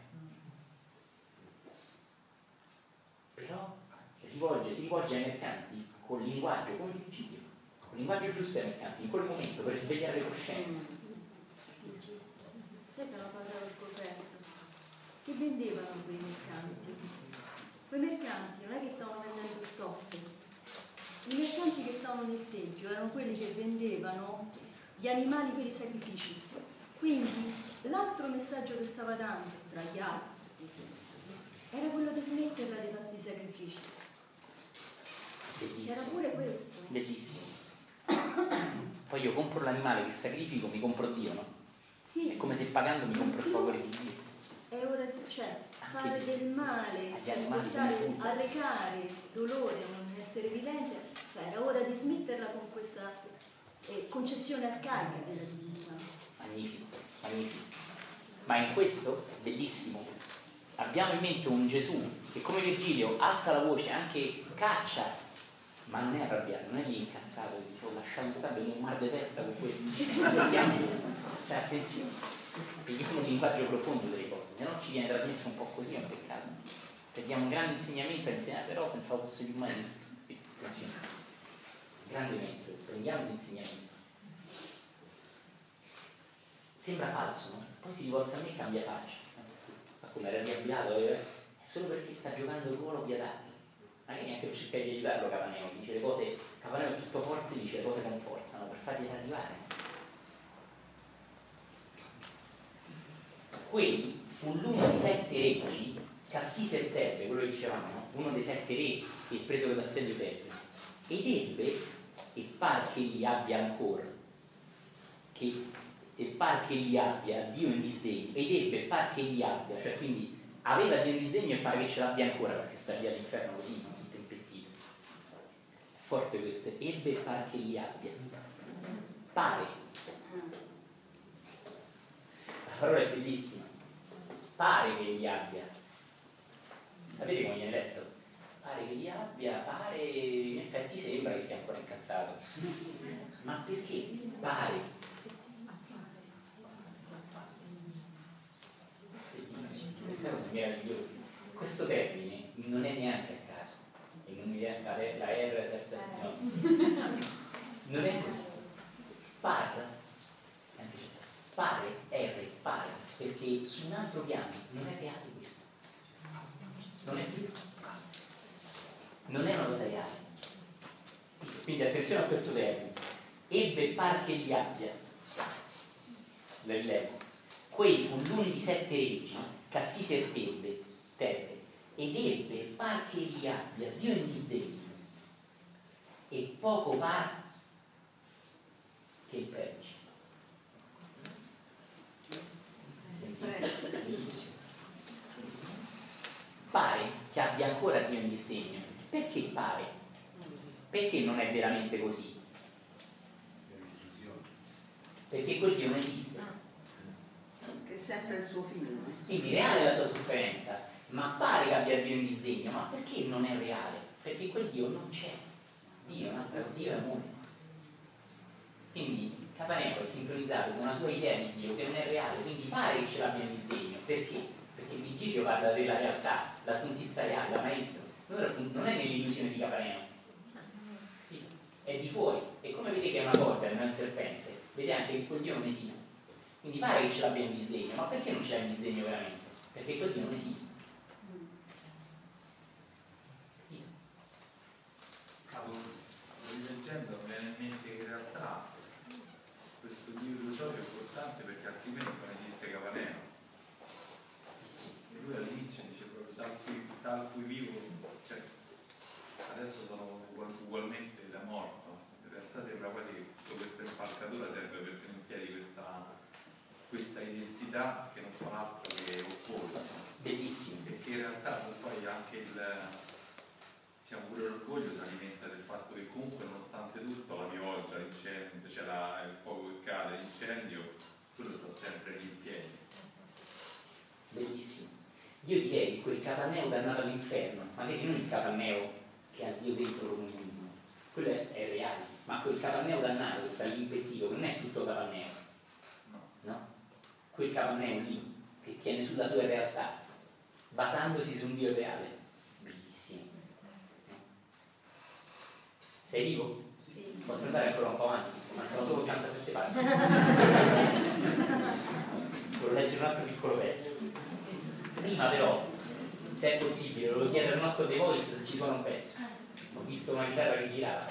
Però rivolge, si rivolge ai mercanti con linguaggio, con Virgilio, con linguaggio giusto ai mercanti, in quel momento per svegliare le coscienze. Sai che una cosa ho scoperto? Che vendevano quei mercanti? Quei mercanti non è che stavano vendendo stoffe. I mercanti che stavano nel tempio erano quelli che vendevano gli animali per i sacrifici. Quindi l'altro messaggio che stava dando, tra gli altri, era quello di smetterla fare questi sacrifici. C'era Bellissimo. pure questo. Bellissimo. Poi io compro l'animale che sacrifico, mi compro Dio, no? È Sì, come se pagando mi compro il favore di Dio. È ora di, cioè, fare del male, animali portare, arrecare dolore a un essere vivente, cioè era ora di smetterla con questa eh, concezione arcaica della divinità. Magnifico, magnifico. Ma in questo, bellissimo, abbiamo in mente un Gesù che come Virgilio alza la voce, anche caccia, ma non è arrabbiato, non è lì incazzato, dice ho lasciato stare un mar di testa con questo. cioè attenzione, vediamo un linguaggio profondo delle cose, se no ci viene trasmesso un po' così, è un peccato. Perdiamo un grande insegnamento insegnare, però pensavo fosse più maestro. Grande maestro, prendiamo l'insegnamento. Sembra falso, no? Poi si rivolse a me e cambia faccia. Ma come era arrabbiato, eh? è solo perché sta giocando il ruolo più adatto. Magari neanche per cercare di aiutarlo Capaneo, dice le cose, Capaneo è tutto forte, dice le cose con forza, no? per fargli arrivare. quei fu l'uno di sette reggi, Cassise e Tebbe, quello che dicevamo, no? uno dei sette re che presero d'assedio Tebbe, ed ebbe, e par che li abbia ancora, che, e par che li abbia Dio in disdegno, ed ebbe par che li abbia, cioè quindi aveva Dio in disdegno e pare che ce l'abbia ancora perché sta via all'inferno così, no? tutto impettito. È forte questo, ebbe par che li abbia. Pare. La parola è bellissima. Pare che li abbia. Sapete come viene letto? Pare che li abbia, pare, in effetti sembra che sia ancora incazzato. Ma perché? Pare. Questa cosa è meravigliosa. Questo termine non è neanche a caso. E non mi viene la la R terza. No. Non è così. Par, anche c'è, pare, R, pare, perché su un altro piano non è reale questo. Non è più. Non è una cosa reale. Quindi attenzione a questo termine. Ebbe par che li abbia. Lo rileggo. Quei fu l'uno di sette reggi, Cassise e Tebbe, ed ebbe par che li abbia Dio in disdegno. E poco par che il predice. Sentite? Benissimo. Pare che abbia ancora Dio in disdegno. Perché pare? Perché non è veramente così? Perché quel Dio non esiste. Che è sempre il suo film. Quindi reale è la sua sofferenza, ma pare che abbia Dio in disdegno. Ma perché non è reale? Perché quel Dio non c'è. Dio è un altro Dio è amore. Quindi Capaneo è sintonizzato con una sua idea di Dio che non è reale, quindi pare che ce l'abbia in disdegno. Perché? Perché Virgilio parla della realtà, dal puntista reale, da maestro. Non è nell'illusione di Capaneo, è di fuori. E come vede che è una corda, non è un serpente, vede anche che quel Dio non esiste. Quindi pare che ce l'abbia in disdegno, ma perché non ce l'ha in disdegno veramente? Perché quel Dio non esiste. Stavo rileggendo, mi viene in mente che in realtà illusorio è importante perché altrimenti non esiste Capaneo. E lui all'inizio dice proprio dal cui, dal cui vivo, cioè adesso sono ugual- ugualmente da morto. In realtà sembra quasi che tutta questa impalcatura serve per tenere in piedi questa, questa identità che non fa altro che opporsi. Bellissimo. E che in realtà poi anche il diciamo pure l'orgoglio si alimenta del fatto che comunque nonostante tutto la pioggia, l'incendio, c'è la- il fuoco che cade, l'incendio, quello sta sempre lì in piedi. Bellissimo. Io direi che quel Capaneo dannato all'inferno, magari non il Capaneo che ha Dio dentro come un quello è, è reale, ma quel Capaneo dannato che sta lì impettito non è tutto Capaneo, No. no? Quel Capaneo lì che tiene sulla sua realtà, basandosi su un Dio reale. Bellissimo. Sei vivo? Sì. Posso andare ancora un po' avanti? Mancano solo 87 pagine. Volevo leggere un altro piccolo pezzo. Prima però, se è possibile, volevo chiedere al nostro The Voice se ci suona un pezzo. Ho visto una chitarra che girava.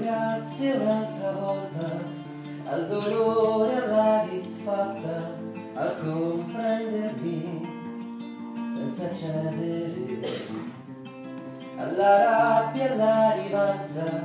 grazie un'altra volta al dolore, alla disfatta, al comprendermi senza cedere, alla rabbia, alla rivalsa,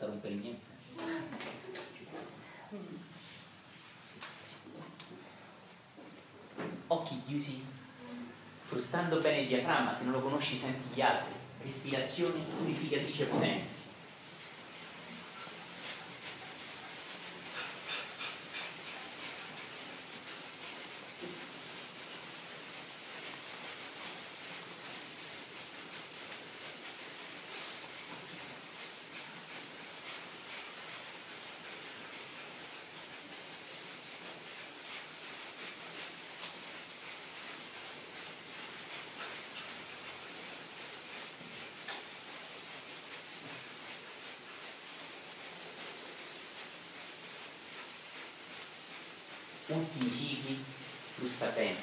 senza rompere niente. Occhi chiusi, frustando bene il diaframma, se non lo conosci senti gli altri. Respirazione purificatrice potente. Ultimi cicli, frusta bene.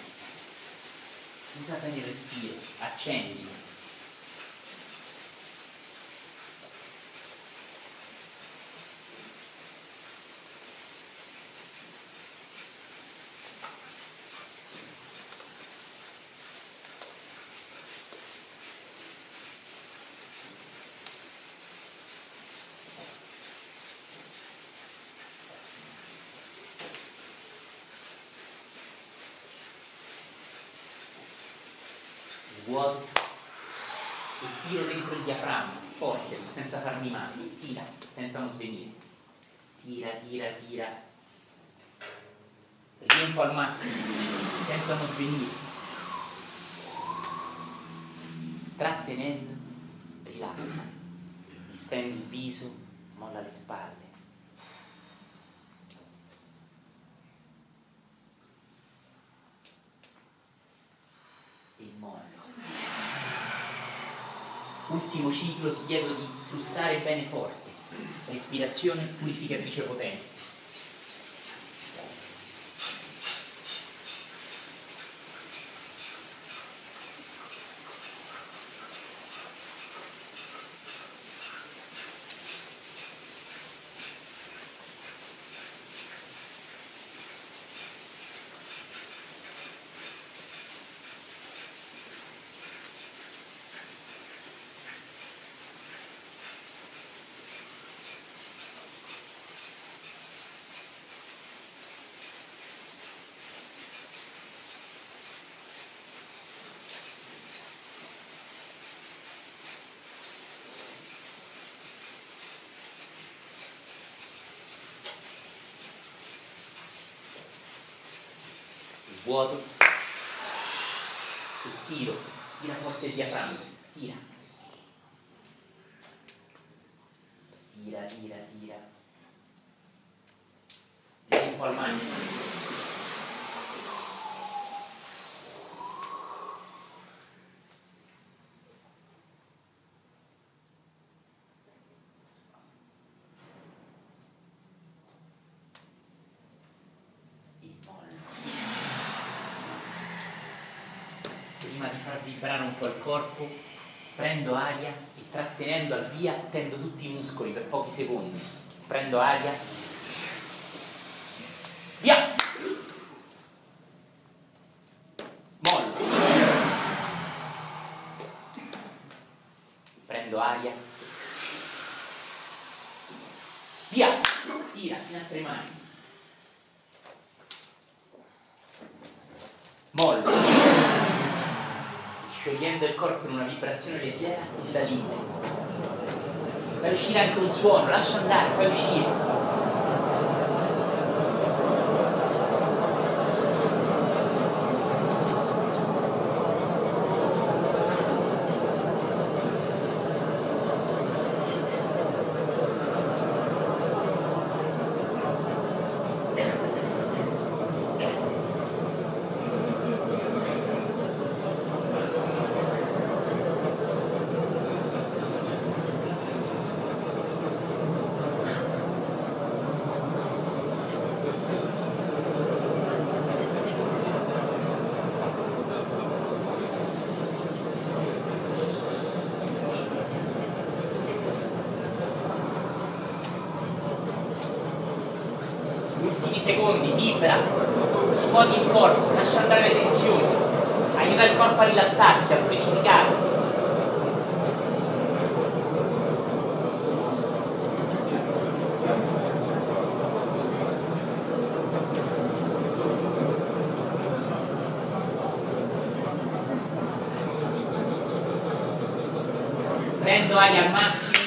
Usa bene il respiro, accendi. Svuoti e tiro dentro il diaframma, forte, senza farmi male, tira, tentano svenire, tira, tira, tira, riempo al massimo, tentano svenire, trattenendo, rilassa, distendi il viso, molla le spalle. e mollo. Ciclo ti chiedo di frustare bene forte. Respirazione purificatrice potente. Vuoto e tiro, tira forte il diaframma, tira tira, tira. Vedi un po' al massimo. Il mollo. Prima di far vibrare un po' il corpo, prendo aria e trattenendo al via tendo tutti i muscoli per pochi secondi. Prendo aria. Via! Mollo. Prendo aria. Via! Tira fino a tre mani. Mollo. Sciogliendo il corpo in una vibrazione leggera, ondalino. Fai uscire anche un suono, lascia andare, fai uscire. ultimi secondi, vibra, scuoti il corpo, lascia andare le tensioni, aiuta il corpo a rilassarsi, a fluidificarsi. Prendo aria al massimo,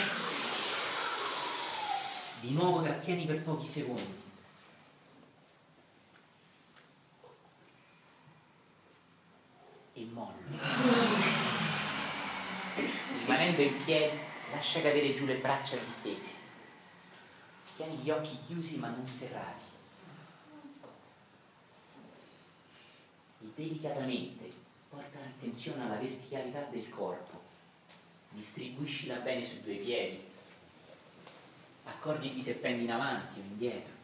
di nuovo trattieni per pochi secondi. e mollo. Rimanendo in piedi, lascia cadere giù le braccia distese. Tieni gli occhi chiusi ma non serrati. E delicatamente porta l'attenzione alla verticalità del corpo. Distribuiscila bene sui due piedi. Accorgiti se pendi in avanti o indietro.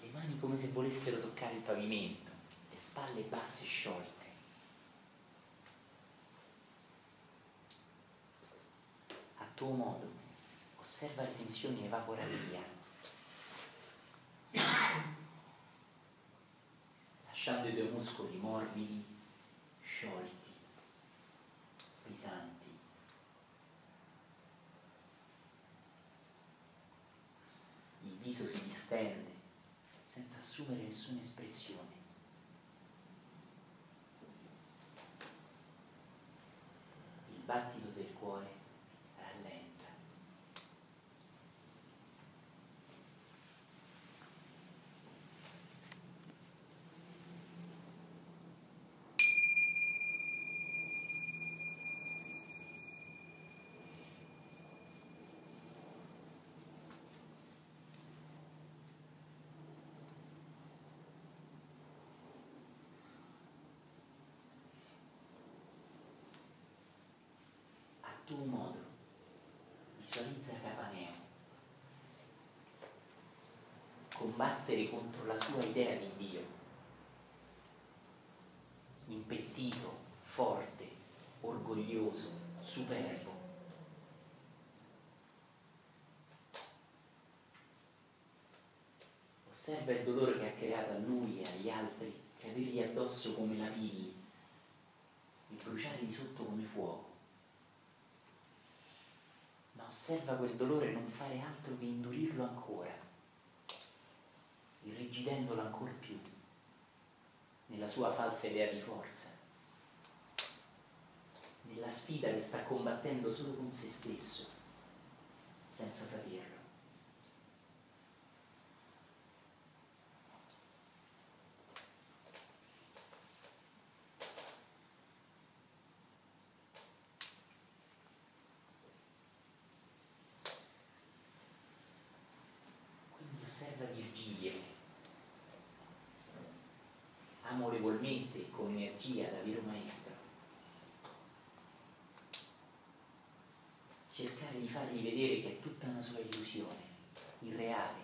Le mani come se volessero toccare il pavimento le spalle basse sciolte. A tuo modo, osserva le tensioni evaporare via, lasciando i tuoi muscoli morbidi, sciolti, pesanti. Il viso si distende senza assumere nessuna espressione. il battito del cuore rallenta. A tuo modo. Visualizza Capaneo. Combattere contro la sua idea di Dio. Impettito, forte, orgoglioso, superbo. Osserva il dolore che ha creato a lui e agli altri, che avergli addosso come la pilli, il bruciare di sotto come fuoco osserva quel dolore non fare altro che indurirlo ancora, irrigidendolo ancora più nella sua falsa idea di forza, nella sfida che sta combattendo solo con se stesso, senza saperlo. osserva Virgilio, amorevolmente e con energia da vero maestro, cercare di fargli vedere che è tutta una sua illusione, irreale,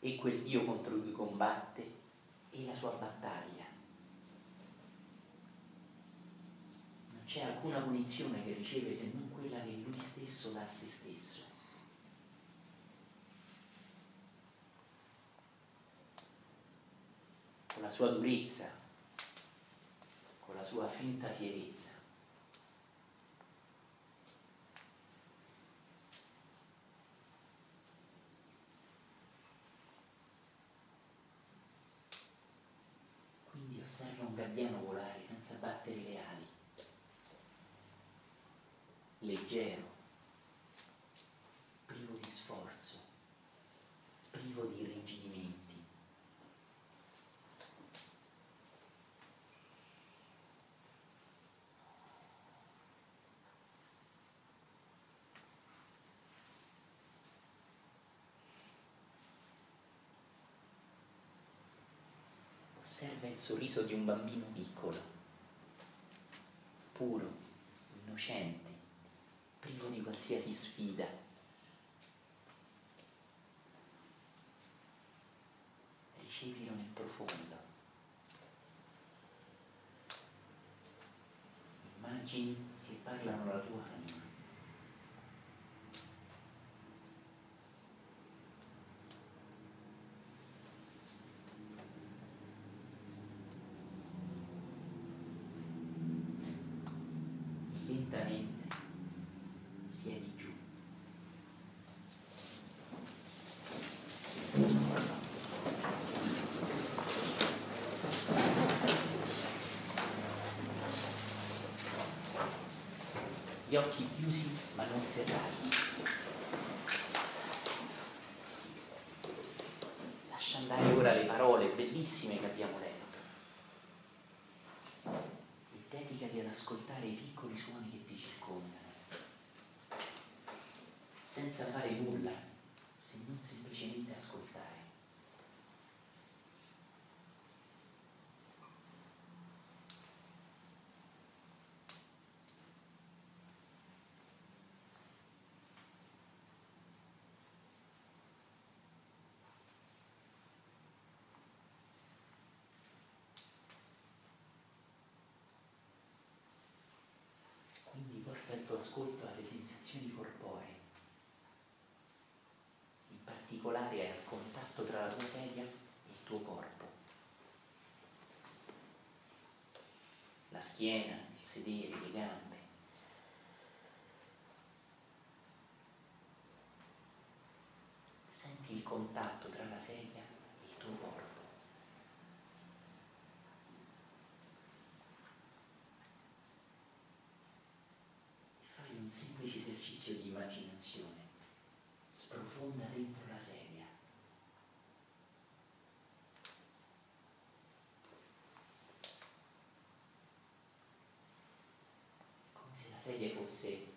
e quel Dio contro cui combatte e la sua battaglia. Non c'è alcuna punizione che riceve se non quella che lui stesso dà a se stesso. Con la sua durezza, con la sua finta fierezza. Quindi osserva un gabbiano volare senza battere le ali, leggero, privo di sforzo, privo di irrigidimenti. Osserva il sorriso di un bambino piccolo, puro, innocente, privo di qualsiasi sfida. Ricevilo nel profondo. Immagini che parlano la tua anima. lentamente siedi giù. Gli occhi chiusi ma non serrati. Lascia andare ora le parole bellissime che abbiamo letto e dedicati ad ascoltare i piccoli suoni che ti circondano, senza fare nulla, se non semplicemente ascoltare. Quindi porta il tuo ascolto alle sensazioni corporee, in particolare al contatto tra la tua sedia e il tuo corpo. La schiena, il sedere, le gambe. Senti il contatto tra la sedia e il tuo corpo. e fai un semplice esercizio di immaginazione. Sprofonda dentro la sedia. Come se la sedia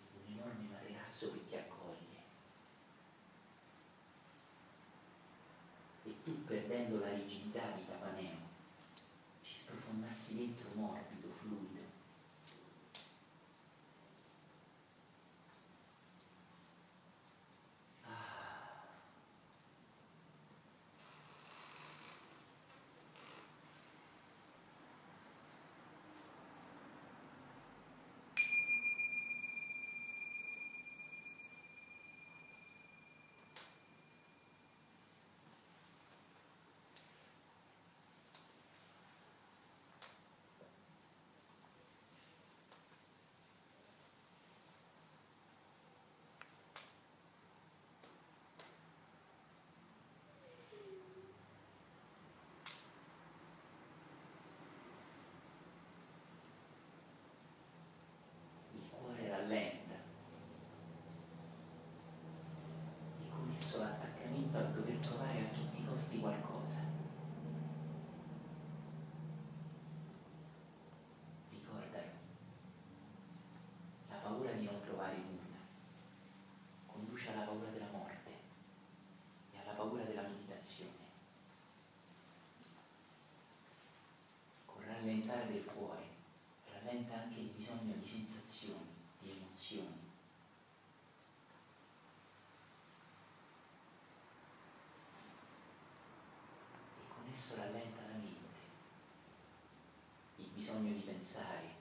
pensare,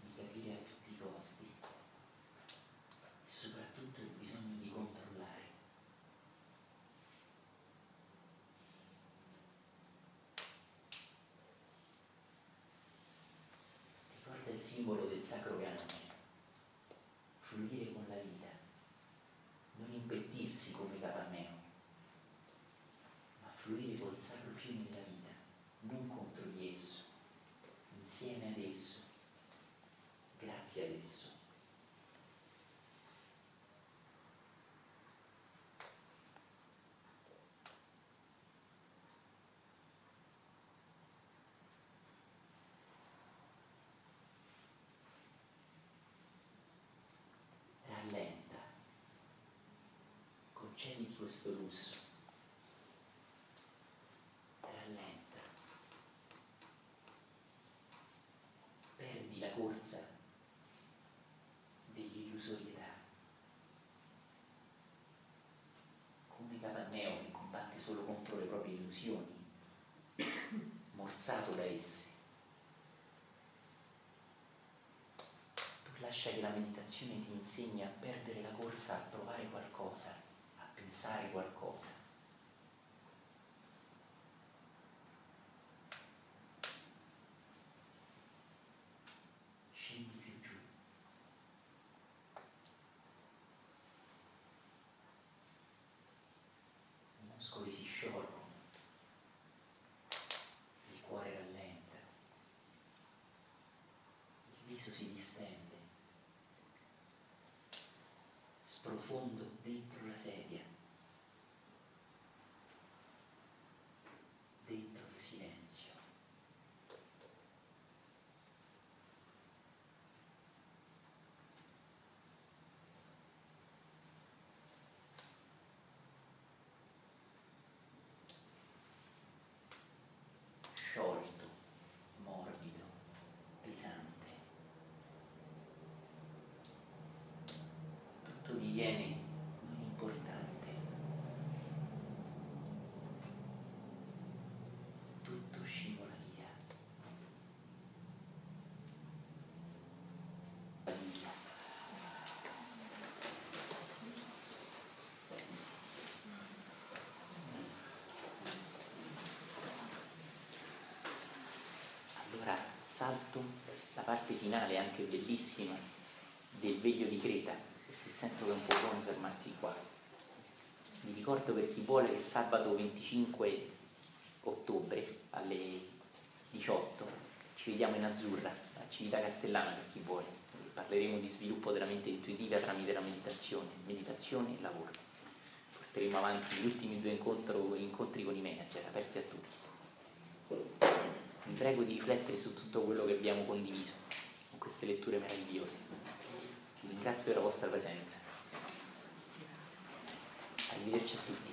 di capire a tutti i costi e soprattutto il bisogno di controllare. Ricorda il simbolo del sacro canone, fluire con la vita, non impettirsi come Capanneo, ma fluire col sacro fiume della vita, non contro di esso, insieme ad esso, grazie ad esso. Rallenta, concediti questo lusso. Rallenta. Perdi la corsa dell'illusorietà. Come Capanneo che combatte solo contro le proprie illusioni, morzato da esse. Tu lascia che la meditazione ti insegni a perdere la corsa, a provare qualcosa, a pensare qualcosa. Scendi più giù. I muscoli si sciolgono, il cuore rallenta, il viso si distende, sprofondo dentro la sedia, dentro il silenzio. sciolto, morbido, pesante. Tutto diviene non importante. Tutto scivola via. Via. Allora salto la parte finale, anche bellissima, del veglio di Creta, perché sento che è un po' buono fermarsi qua. Vi ricordo per chi vuole che sabato 25 ottobre alle 18 ci vediamo in Azzurra, a Civita Castellana per chi vuole. Parleremo di sviluppo della mente intuitiva tramite la meditazione, meditazione e lavoro. Porteremo avanti gli ultimi due incontri con i manager, aperti a tutti prego di riflettere su tutto quello che abbiamo condiviso con queste letture meravigliose. Vi ringrazio della vostra presenza. Arrivederci a tutti.